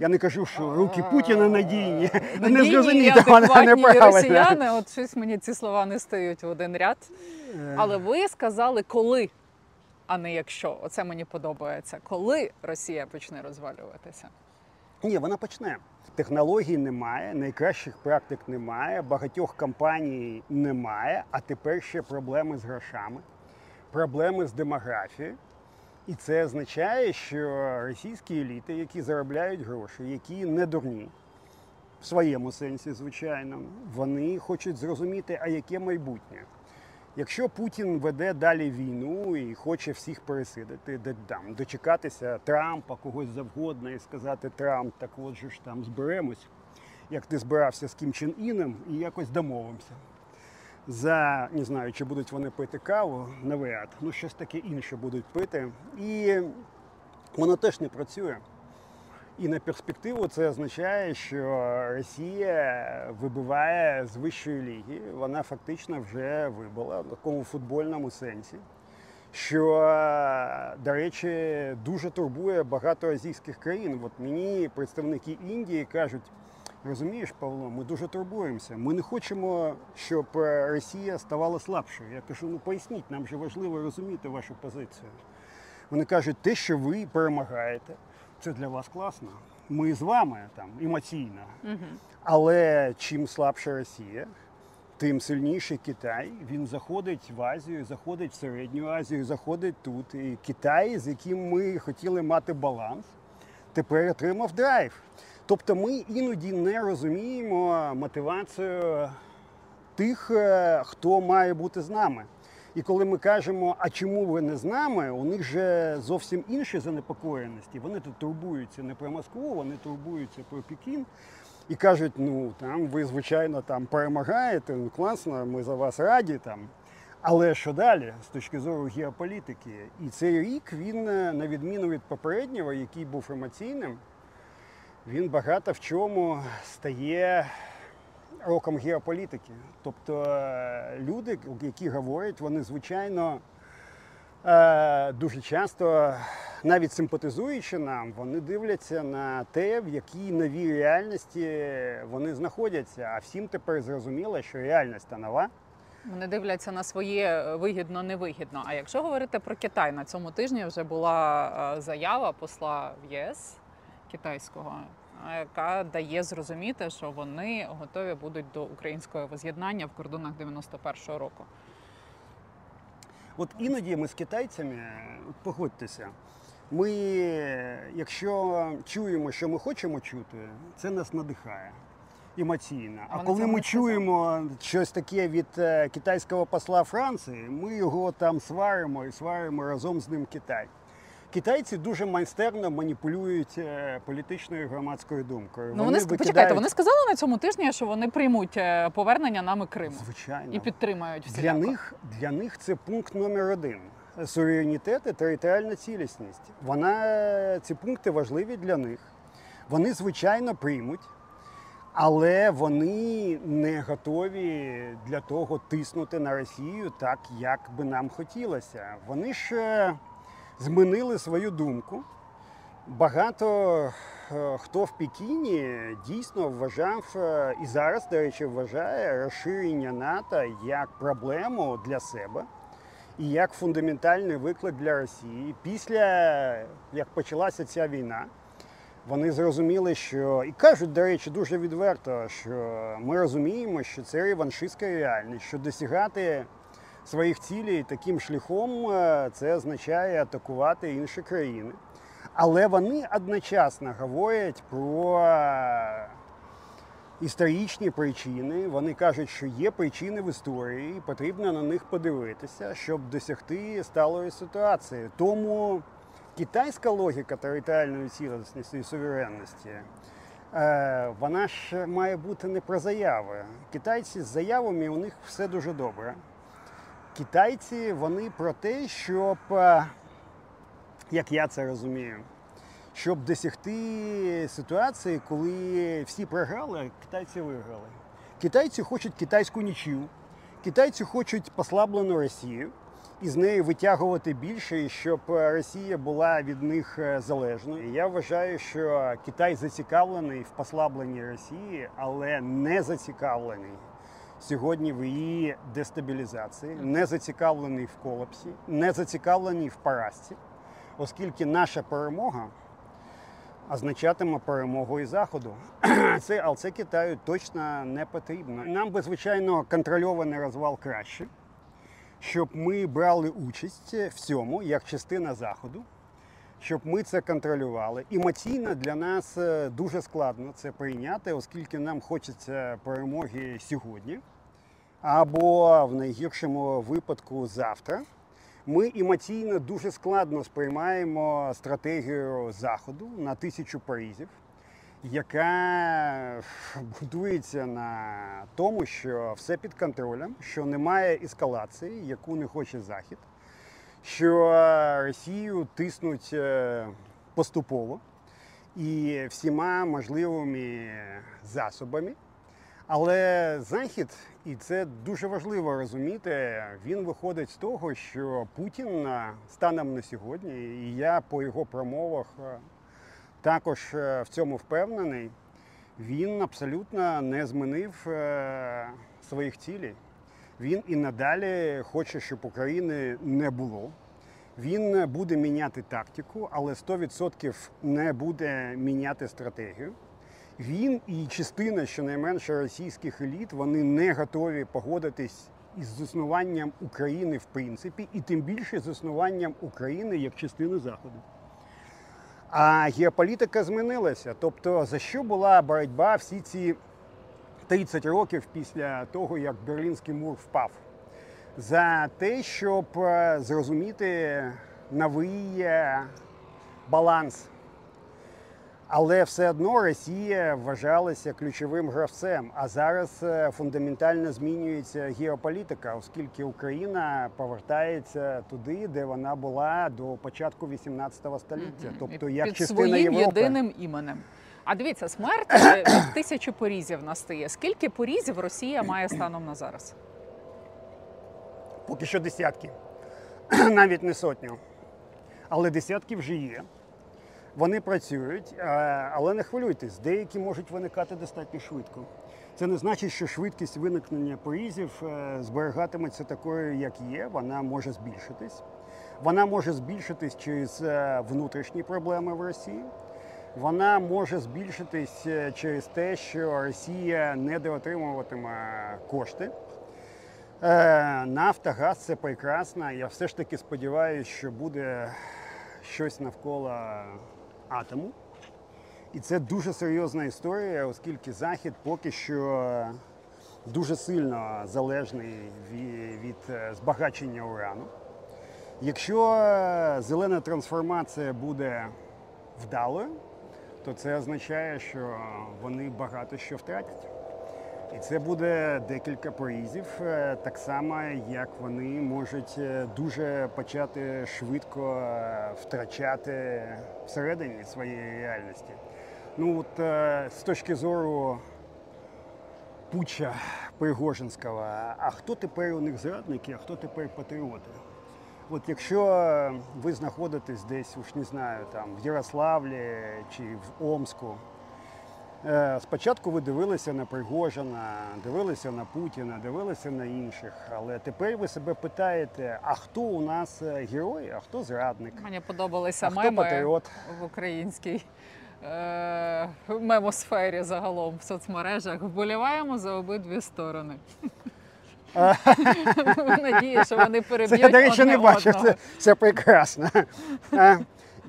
Я не кажу, що руки Путіна надійні. Не мене адекватні неправильно. росіяни. От щось мені ці слова не стають в один ряд. Е. Але ви сказали коли, а не якщо. Оце мені подобається. Коли Росія почне розвалюватися? Ні, вона почне. Технологій немає, найкращих практик немає, багатьох компаній немає, а тепер ще проблеми з грошами, проблеми з демографією. І це означає, що російські еліти, які заробляють гроші, які не дурні, в своєму сенсі, звичайно, вони хочуть зрозуміти, а яке майбутнє. Якщо Путін веде далі війну і хоче всіх пересидити, де там дочекатися Трампа, когось завгодно, і сказати Трамп, так от же ж там зберемось, як ти збирався з Кім Чен Іном, і якось домовимося. За не знаю, чи будуть вони пити каву, навряд, ну щось таке інше будуть пити. І воно теж не працює. І на перспективу це означає, що Росія вибиває з вищої ліги. Вона фактично вже вибила в такому футбольному сенсі. Що, до речі, дуже турбує багато азійських країн. От мені представники Індії кажуть: розумієш, Павло, ми дуже турбуємося. Ми не хочемо, щоб е, Росія ставала слабшою. Я кажу, ну поясніть, нам же важливо розуміти вашу позицію. Вони кажуть, те, що ви перемагаєте, це для вас класно. Ми з вами там емоційно. Але чим слабша Росія, тим сильніший Китай. Він заходить в Азію, заходить в Середню Азію, заходить тут. І Китай, з яким ми хотіли мати баланс, тепер отримав драйв. Тобто ми іноді не розуміємо мотивацію тих, е, хто має бути з нами. І коли ми кажемо, а чому ви не з нами, у них же зовсім інші занепокоєності. Вони тут турбуються не про Москву, вони турбуються про Пекін. І кажуть, ну там ви, звичайно, там перемагаєте, ну класно, ми за вас раді там. Але що далі з точки зору геополітики? І цей рік він, е, на відміну від попереднього, який був емоційним, він багато в чому стає роком геополітики. Тобто е, люди, які говорять, вони звичайно е, дуже часто, навіть симпатизуючи нам, вони дивляться на те, в якій новій реальності вони знаходяться. А всім тепер зрозуміло, що реальність та нова. Вони дивляться на своє вигідно, невигідно. А якщо говорити про Китай, на цьому тижні вже була е, заява посла в ЄС китайського, яка дає зрозуміти, що вони готові будуть до українського воз'єднання в кордонах 91-го року. От іноді ми з китайцями, погодьтеся, ми, якщо чуємо, що ми хочемо чути, це нас надихає емоційно. А коли ми чуємо щось таке від е, китайського посла Франції, ми його там сваримо і сваримо разом з ним Китай. Китайці дуже майстерно маніпулюють е, політичною громадською думкою. Ну вони ск- почекайте, вони сказали на цьому тижні, що вони приймуть е, повернення нами Криму звичайно і підтримають Для них, для них це пункт номер один. Суверенітет і територіальна цілісність. Вона, ці пункти важливі для них. Вони, звичайно, приймуть. Але вони не готові для того тиснути на Росію так, як би нам хотілося. Вони ж е, змінили свою думку. Багато е, хто в Пекіні дійсно вважав е, і зараз, до речі, вважає розширення НАТО як проблему для себе і як фундаментальний виклик для Росії. Після як почалася ця війна, вони зрозуміли, що і кажуть, до речі, дуже відверто, що ми розуміємо, що це реваншистська реальність, що досягати своїх цілей таким шляхом е, це означає атакувати інші країни. Але вони одночасно говорять про е, історичні причини. Вони кажуть, що є причини в історії, і потрібно на них подивитися, щоб досягти сталої ситуації. Тому китайська логіка територіальної цілісності і суверенності. е, Вона ж має бути не про заяви. Китайці з заявами у них все дуже добре. Китайці вони про те, щоб, е, як я це розумію, щоб досягти ситуації, коли всі програли, а китайці виграли. Китайці хочуть китайську нічю, китайці хочуть послаблену Росію і з неї витягувати більше, щоб Росія була від них е, залежною. Я вважаю, що Китай зацікавлений в послабленні Росії, але не зацікавлений сьогодні в її дестабілізації, не зацікавлений в колапсі, не зацікавлений в поразці, оскільки наша перемога означатиме перемогу і заходу. Це, але це Китаю точно не потрібно. Нам би, звичайно, контрольований розвал краще, щоб ми брали участь в цьому як частина заходу. Щоб ми це контролювали. Емоційно для нас е, дуже складно це прийняти, оскільки нам хочеться перемоги сьогодні, або в найгіршому випадку завтра. Ми емоційно дуже складно сприймаємо стратегію Заходу на тисячу Паризів, яка будується на тому, що все під контролем, що немає ескалації, яку не хоче Захід, що Росію тиснуть е, поступово і всіма можливими засобами. Але Захід, і це дуже важливо розуміти, він виходить з того, що Путін е, станом на сьогодні, і я по його промовах е, також е, в цьому впевнений, він абсолютно не змінив своїх цілей. Він і надалі хоче, щоб України не було. Він буде міняти тактику, але 100% не буде міняти стратегію. Він і частина щонайменше російських еліт вони не готові погодитись із заснуванням України в принципі, і тим більше з заснуванням України як частини Заходу. А геополітика змінилася. Тобто, за що була боротьба всі ці 30 років після того, як Берлінський мур впав? За те, щоб е, зрозуміти новий е, баланс. Але все одно Росія вважалася ключовим гравцем. А зараз е, фундаментально змінюється геополітика, оскільки Україна повертається туди, де вона була до початку 18 століття, тобто як під частина своїм Європи. єдиним іменем. А дивіться, смерть е, від тисячі порізів настає. Скільки порізів Росія має станом на зараз? Поки що десятки, навіть не сотню. Але десятки вже є. Вони працюють, е, але не хвилюйтесь, деякі можуть виникати достатньо швидко. Це не значить, що швидкість виникнення порізів е, зберігатиметься такою, як є. Вона може збільшитись. Вона може збільшитись через е, внутрішні проблеми в Росії. Вона може збільшитись через те, що Росія недоотримуватиме кошти. Нафта, газ це прекрасно. Я все ж таки сподіваюся, що буде щось навколо атому. І це дуже серйозна історія, оскільки Захід поки що дуже сильно залежний від е, збагачення урану. Якщо е, зелена трансформація буде вдалою, то це означає, що вони багато що втратять. І це буде декілька проїздів, е, так само як вони можуть е, дуже почати швидко е, втрачати всередині своєї реальності. Ну от з точки зору путча Пригожинського. А хто тепер у них зрадники, а хто тепер патріоти? От якщо ви знаходитесь десь, уж не знаю, там в Ярославлі чи в Омську, е, спочатку ви дивилися на Пригожина, дивилися на Путіна, дивилися на інших, але тепер ви себе питаєте, а хто у нас е, герой, а хто зрадник? Мені подобалися А меми патріот? в українській е- мемосфері загалом в соцмережах. Вболіваємо за обидві сторони. Надію, що вони переб'ють я, до речі, не бачив. Це, це прекрасно.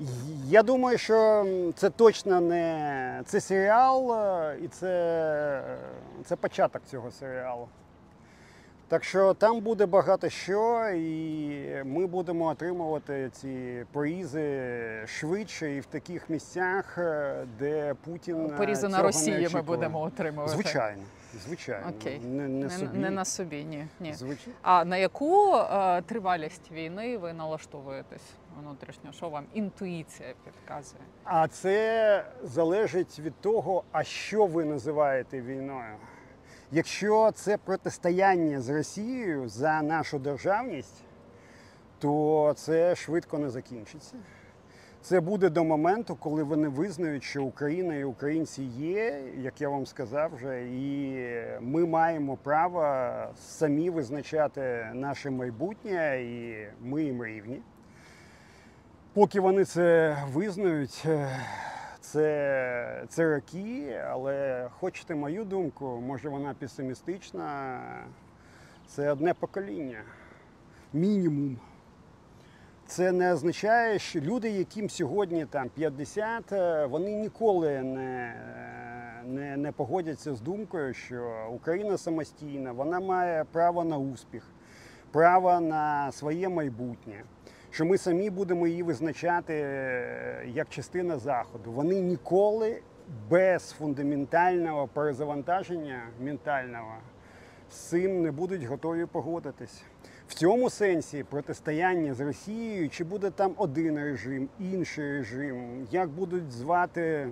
Е, Я думаю, що це точно не це серіал, е, і це, це початок цього серіалу. Так що там буде багато що, і ми будемо отримувати ці порізи швидше і в таких місцях, е, де Путін е, Порізи на Росії ми будемо отримувати. Звичайно, звичайно. Окей. Не, не, Не, собі. не на собі, ні. ні. Звичайно. А на яку е, тривалість війни ви налаштовуєтесь внутрішньо? Що вам інтуїція підказує? А це залежить від того, а що ви називаєте війною. Якщо це протистояння з Росією за нашу державність, то це швидко не закінчиться. Це буде до моменту, коли вони визнають, що Україна і українці є, як я вам сказав вже, і ми маємо право самі визначати наше майбутнє, і ми їм рівні. Поки вони це визнають, е, це, це роки, але хочете мою думку, може вона песимістична. Це одне покоління. Мінімум. Це не означає, що люди, яким сьогодні там 50, е, вони ніколи не, не, не погодяться з думкою, що Україна самостійна, вона має право на успіх, право на своє майбутнє, що ми самі будемо її визначати е, як частина Заходу. Вони ніколи без фундаментального перезавантаження ментального з цим не будуть готові погодитись. В цьому сенсі протистояння з Росією, чи буде там один режим, інший режим, як будуть звати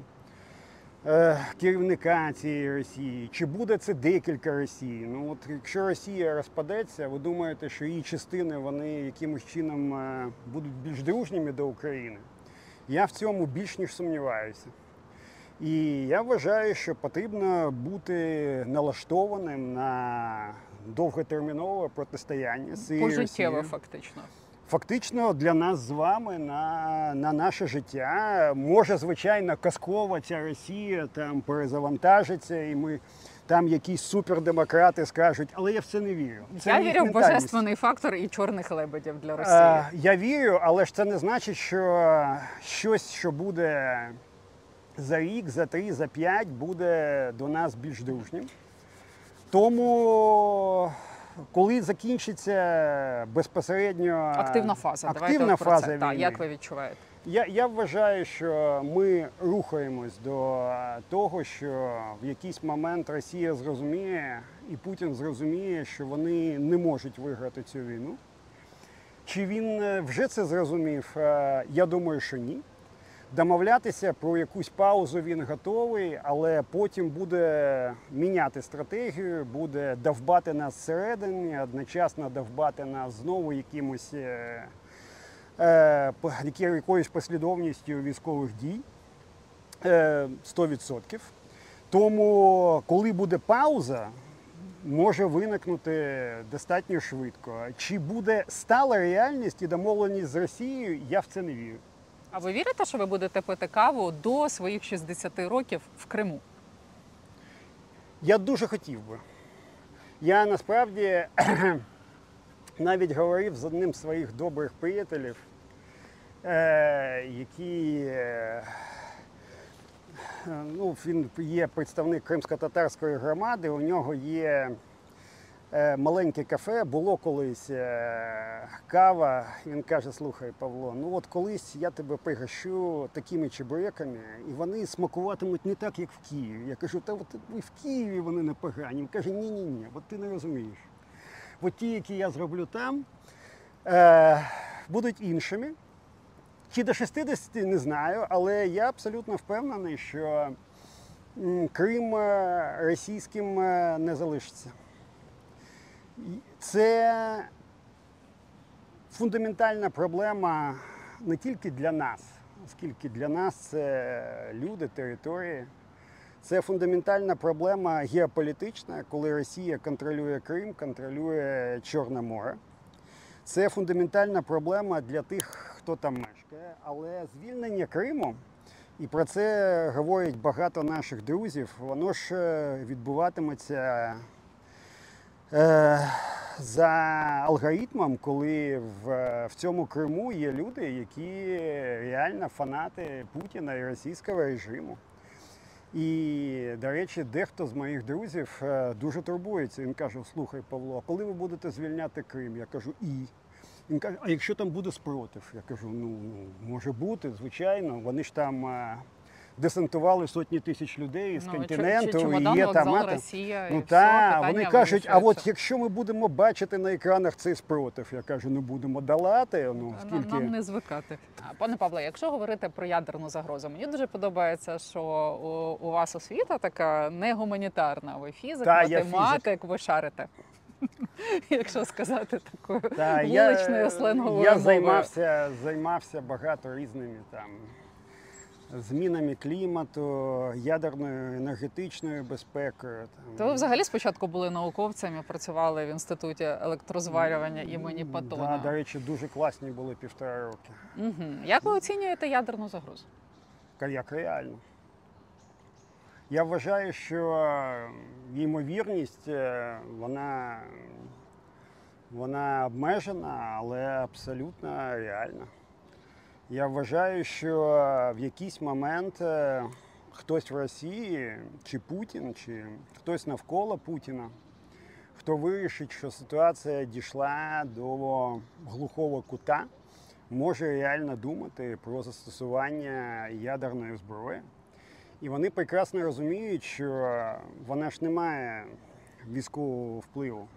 керівника цієї Росії, чи буде це декілька Росії. Ну от якщо Росія розпадеться, ви думаєте, що її частини вони якимось чином е, будуть більш дружніми до України? Я в цьому більш ніж сумніваюся. І я вважаю, що потрібно бути налаштованим на довготермінове протистояння з Пожиттєво, фактично. Фактично для нас з вами на, на наше життя може, звичайно, казкова ця Росія там перезавантажиться, і ми там якісь супердемократи скажуть, але я в це не вірю. Це Я вірю в божественний фактор і чорних лебедів для Росії. Е, Я вірю, але ж це не значить, що щось, що буде за рік, за три, за п'ять, буде до нас більш дружнім. Тому, коли закінчиться безпосередньо Активна фаза. активна фаза це. Так, як ви відчуваєте? я, я вважаю, що ми рухаємось до того, що в якийсь момент Росія зрозуміє і Путін зрозуміє, що вони не можуть виграти цю війну. Чи він е, вже це зрозумів? Е, Я думаю, що ні. Домовлятися про якусь паузу він готовий, але потім буде міняти стратегію, буде довбати нас зсередині, одночасно довбати нас знову якимось е, е, якоюсь послідовністю військових дій е, 100%. Тому, коли буде пауза, може виникнути достатньо швидко. Чи буде стала реальність і домовленість з Росією, я в це не вірю. А ви вірите, що ви будете пити каву до своїх 60 років в Криму? Я дуже хотів би. Я насправді навіть говорив з одним з своїх добрих приятелів, е, який е, ну, він є представник кримсько-татарської громади, у нього є маленьке кафе, було колись е, кава. Він каже: слухай, Павло, ну от колись я тебе пригощу такими чебуреками, і вони смакуватимуть не так, як в Києві. Я кажу, та от і в Києві вони непогані. Він каже, ні, ні, ні, от ти не розумієш. От ті, які я зроблю там, е, будуть іншими. Чи до 60 не знаю, але я абсолютно впевнений, що Крим е, російським е, не залишиться. Це фундаментальна проблема не тільки для нас, оскільки для нас це люди, території. Це фундаментальна проблема геополітична, коли Росія контролює Крим, контролює Чорне море. Це фундаментальна проблема для тих, хто там мешкає. Але звільнення Криму, і про це говорять багато наших друзів, воно ж е, відбуватиметься за алгоритмом, коли в, в цьому Криму є люди, які реально фанати Путіна і російського режиму. І, до речі, дехто з моїх друзів е, дуже турбується. Він каже: слухай, Павло, а коли ви будете звільняти Крим? Я кажу, і. Він каже, а якщо там буде спротив? Я кажу, ну, ну може бути, звичайно. Вони ж там е, десантували сотні тисяч людей з Ну, чи- континенту. чи- і є там ето. Росія, і Ну все, так, вони кажуть, а от якщо ми будемо бачити на екранах цей спротив, я кажу, не будемо долати. Ну скільки нам не звикати. Пане Павле, якщо говорити про ядерну загрозу, мені дуже подобається, що у, у вас освіта така не гуманітарна. Ви фізик, Та, математик, ви шарите. Якщо сказати такою Та, вуличною сленговою я займався, займався багато різними там змінами клімату, ядерною енергетичною безпекою. То ви взагалі спочатку були науковцями, працювали в інституті електрозварювання імені Да, Патона. до речі, дуже класні були півтора роки. Угу. Як ви оцінюєте ядерну загрозу? Як реально. Я вважаю, що ймовірність е, вона, вона обмежена, але абсолютно реальна. Я вважаю, що в якийсь момент е, хтось в Росії, чи Путін, чи хтось навколо Путіна, хто вирішить, що ситуація дійшла до глухого кута, може реально думати про застосування ядерної зброї. І вони прекрасно розуміють, що вона ж не має військового впливу.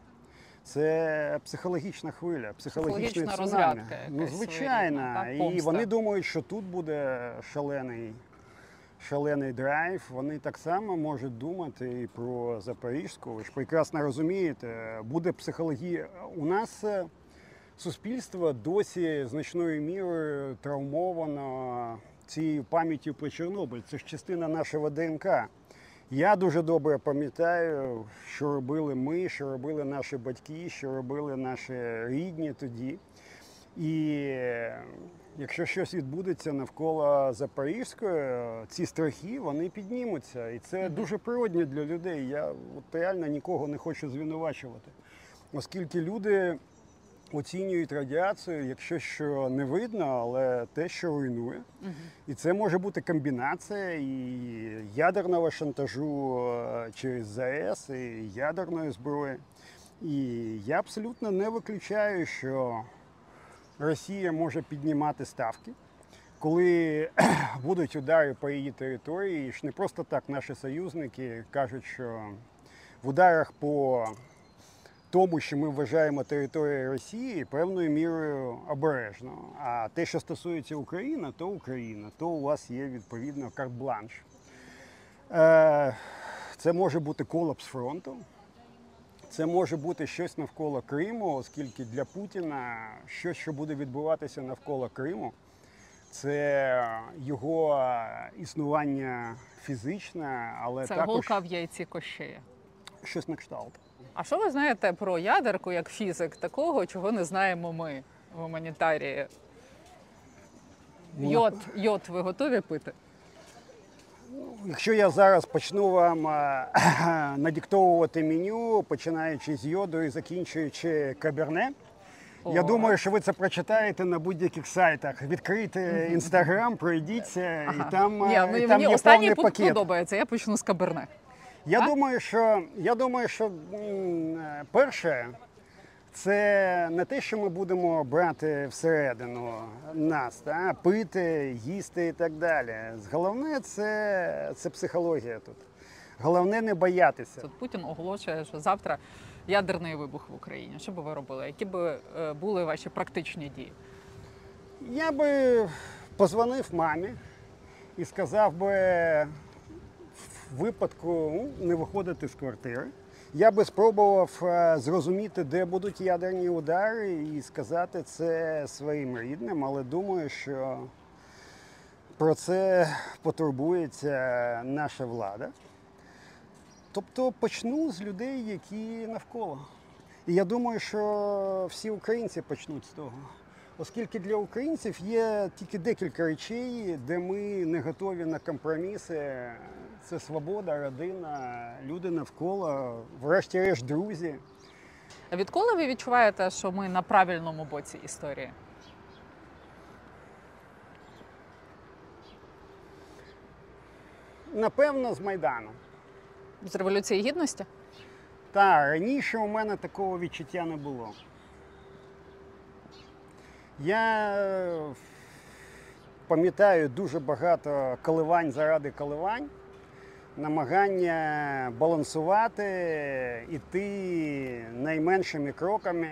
Це психологічна хвиля, Психологічна цунамі. розрядка Ну, звичайно. І вони думають, що тут буде шалений, шалений драйв. Вони так само можуть думати і про Запорізьку. Ви ж прекрасно розумієте, буде психологія. У нас е, суспільство досі значною мірою травмовано цією пам'яттю про Чорнобиль. Це ж частина нашого ДНК. Я дуже добре пам'ятаю, що робили ми, що робили наші батьки, що робили наші рідні тоді. І якщо щось відбудеться навколо Запорізької, ці страхи вони піднімуться. І це дуже природне для людей. Я от реально нікого не хочу звинувачувати, оскільки люди оцінюють радіацію, якщо що не видно, але те, що руйнує. І це може бути комбінація і ядерного шантажу е, через ЗАЕС, і ядерної зброї. І я абсолютно не виключаю, що Росія може піднімати ставки, коли будуть удари по її території. І ж не просто так наші союзники кажуть, що в ударах по тому, що ми вважаємо територією Росії певною мірою обережно. А те, що стосується України, то Україна, то у вас є відповідно карт-бланш. Е, Це може бути колапс фронту. Це може бути щось навколо Криму, оскільки для Путіна щось, що буде відбуватися навколо Криму, це його існування фізичне, але Це також голка в яйці кощея. щось на кшталт. А що ви знаєте про ядерку як фізик, такого, чого не знаємо ми, гуманітарії? Ну, Йод, йод ви готові пити? Якщо я зараз почну вам е, надиктовувати меню, починаючи з йоду і закінчуючи каберне, я думаю, що ви це прочитаєте на будь-яких сайтах. Відкрийте інстаграм, пройдіться, і там, е, Ні, і там мені є останній повний пункт пакет. подобається. Я почну з каберне. Я А? думаю, що я думаю, що е, перше, це не те, що ми будемо брати всередину нас, та, пити, їсти і так далі. Головне це, це психологія тут. Головне не боятися. Тут Путін оголошує, що завтра ядерний вибух в Україні. Що би ви робили? Які би е, були ваші практичні дії? Я би позвонив мамі і сказав би, випадку ну, не виходити з квартири. Я би спробував е, зрозуміти, де будуть ядерні удари, і сказати це своїм рідним, але думаю, що про це потурбується наша влада. Тобто почну з людей, які навколо. І я думаю, що всі українці почнуть з того. Оскільки для українців є тільки декілька речей, де ми не готові на компроміси. Це свобода, родина, люди навколо, врешті-решт, друзі. Відколи ви відчуваєте, що ми на правильному боці історії? Напевно, з Майдану. З революції гідності? Та раніше у мене такого відчуття не було. Я е, пам'ятаю дуже багато коливань заради коливань, намагання балансувати, іти найменшими кроками,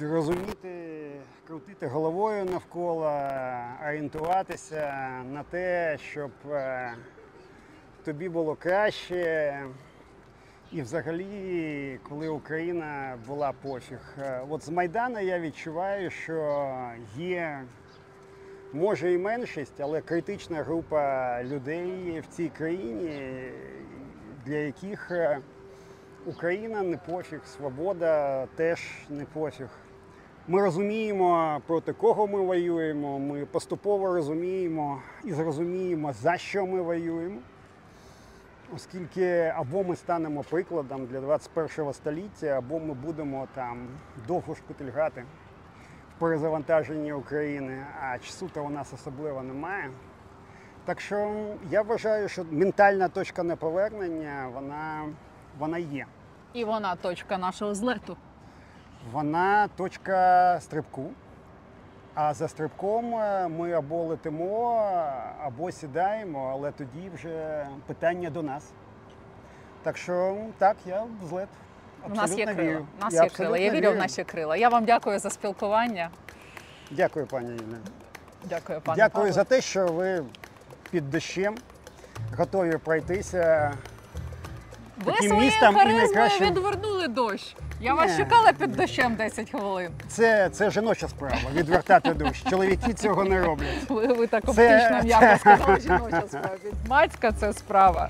розуміти, крутити головою навколо, орієнтуватися на те, щоб е, тобі було краще. І взагалі, коли Україна була пофіг. Е, От з Майдану я відчуваю, що є, може і меншість, але критична група людей в цій країні, для яких е, Україна не пофіг, свобода теж не пофіг. Ми розуміємо, проти кого ми воюємо, ми поступово розуміємо і зрозуміємо, за що ми воюємо. Оскільки або ми станемо прикладом для 21 століття, або ми будемо там довго шкутильгати в перезавантаженні України, а часу-то у нас особливо немає. Так що я вважаю, що ментальна точка неповернення вона, вона є. І вона точка нашого злету. Вона точка стрибку. А за стрибком е, ми або летимо, або сідаємо, але тоді вже питання до нас. Так що так, я в злет. У нас є крила. У нас Я є крила. Я вірю в наші крила. Я вам дякую за спілкування. Дякую, пані Інна. Дякую, пане Дякую Павле. за те, що ви під дощем готові пройтися. Ви таким своєю і харизмою найкращим- відвернули дощ. Я вас Ні. чекала під дощем 10 хвилин. Це, це жіноча справа відвертати дощ. Чоловіки цього не роблять. Ви, ви так Це- оптично м'яко сказали жіноча справа. Мацька це справа.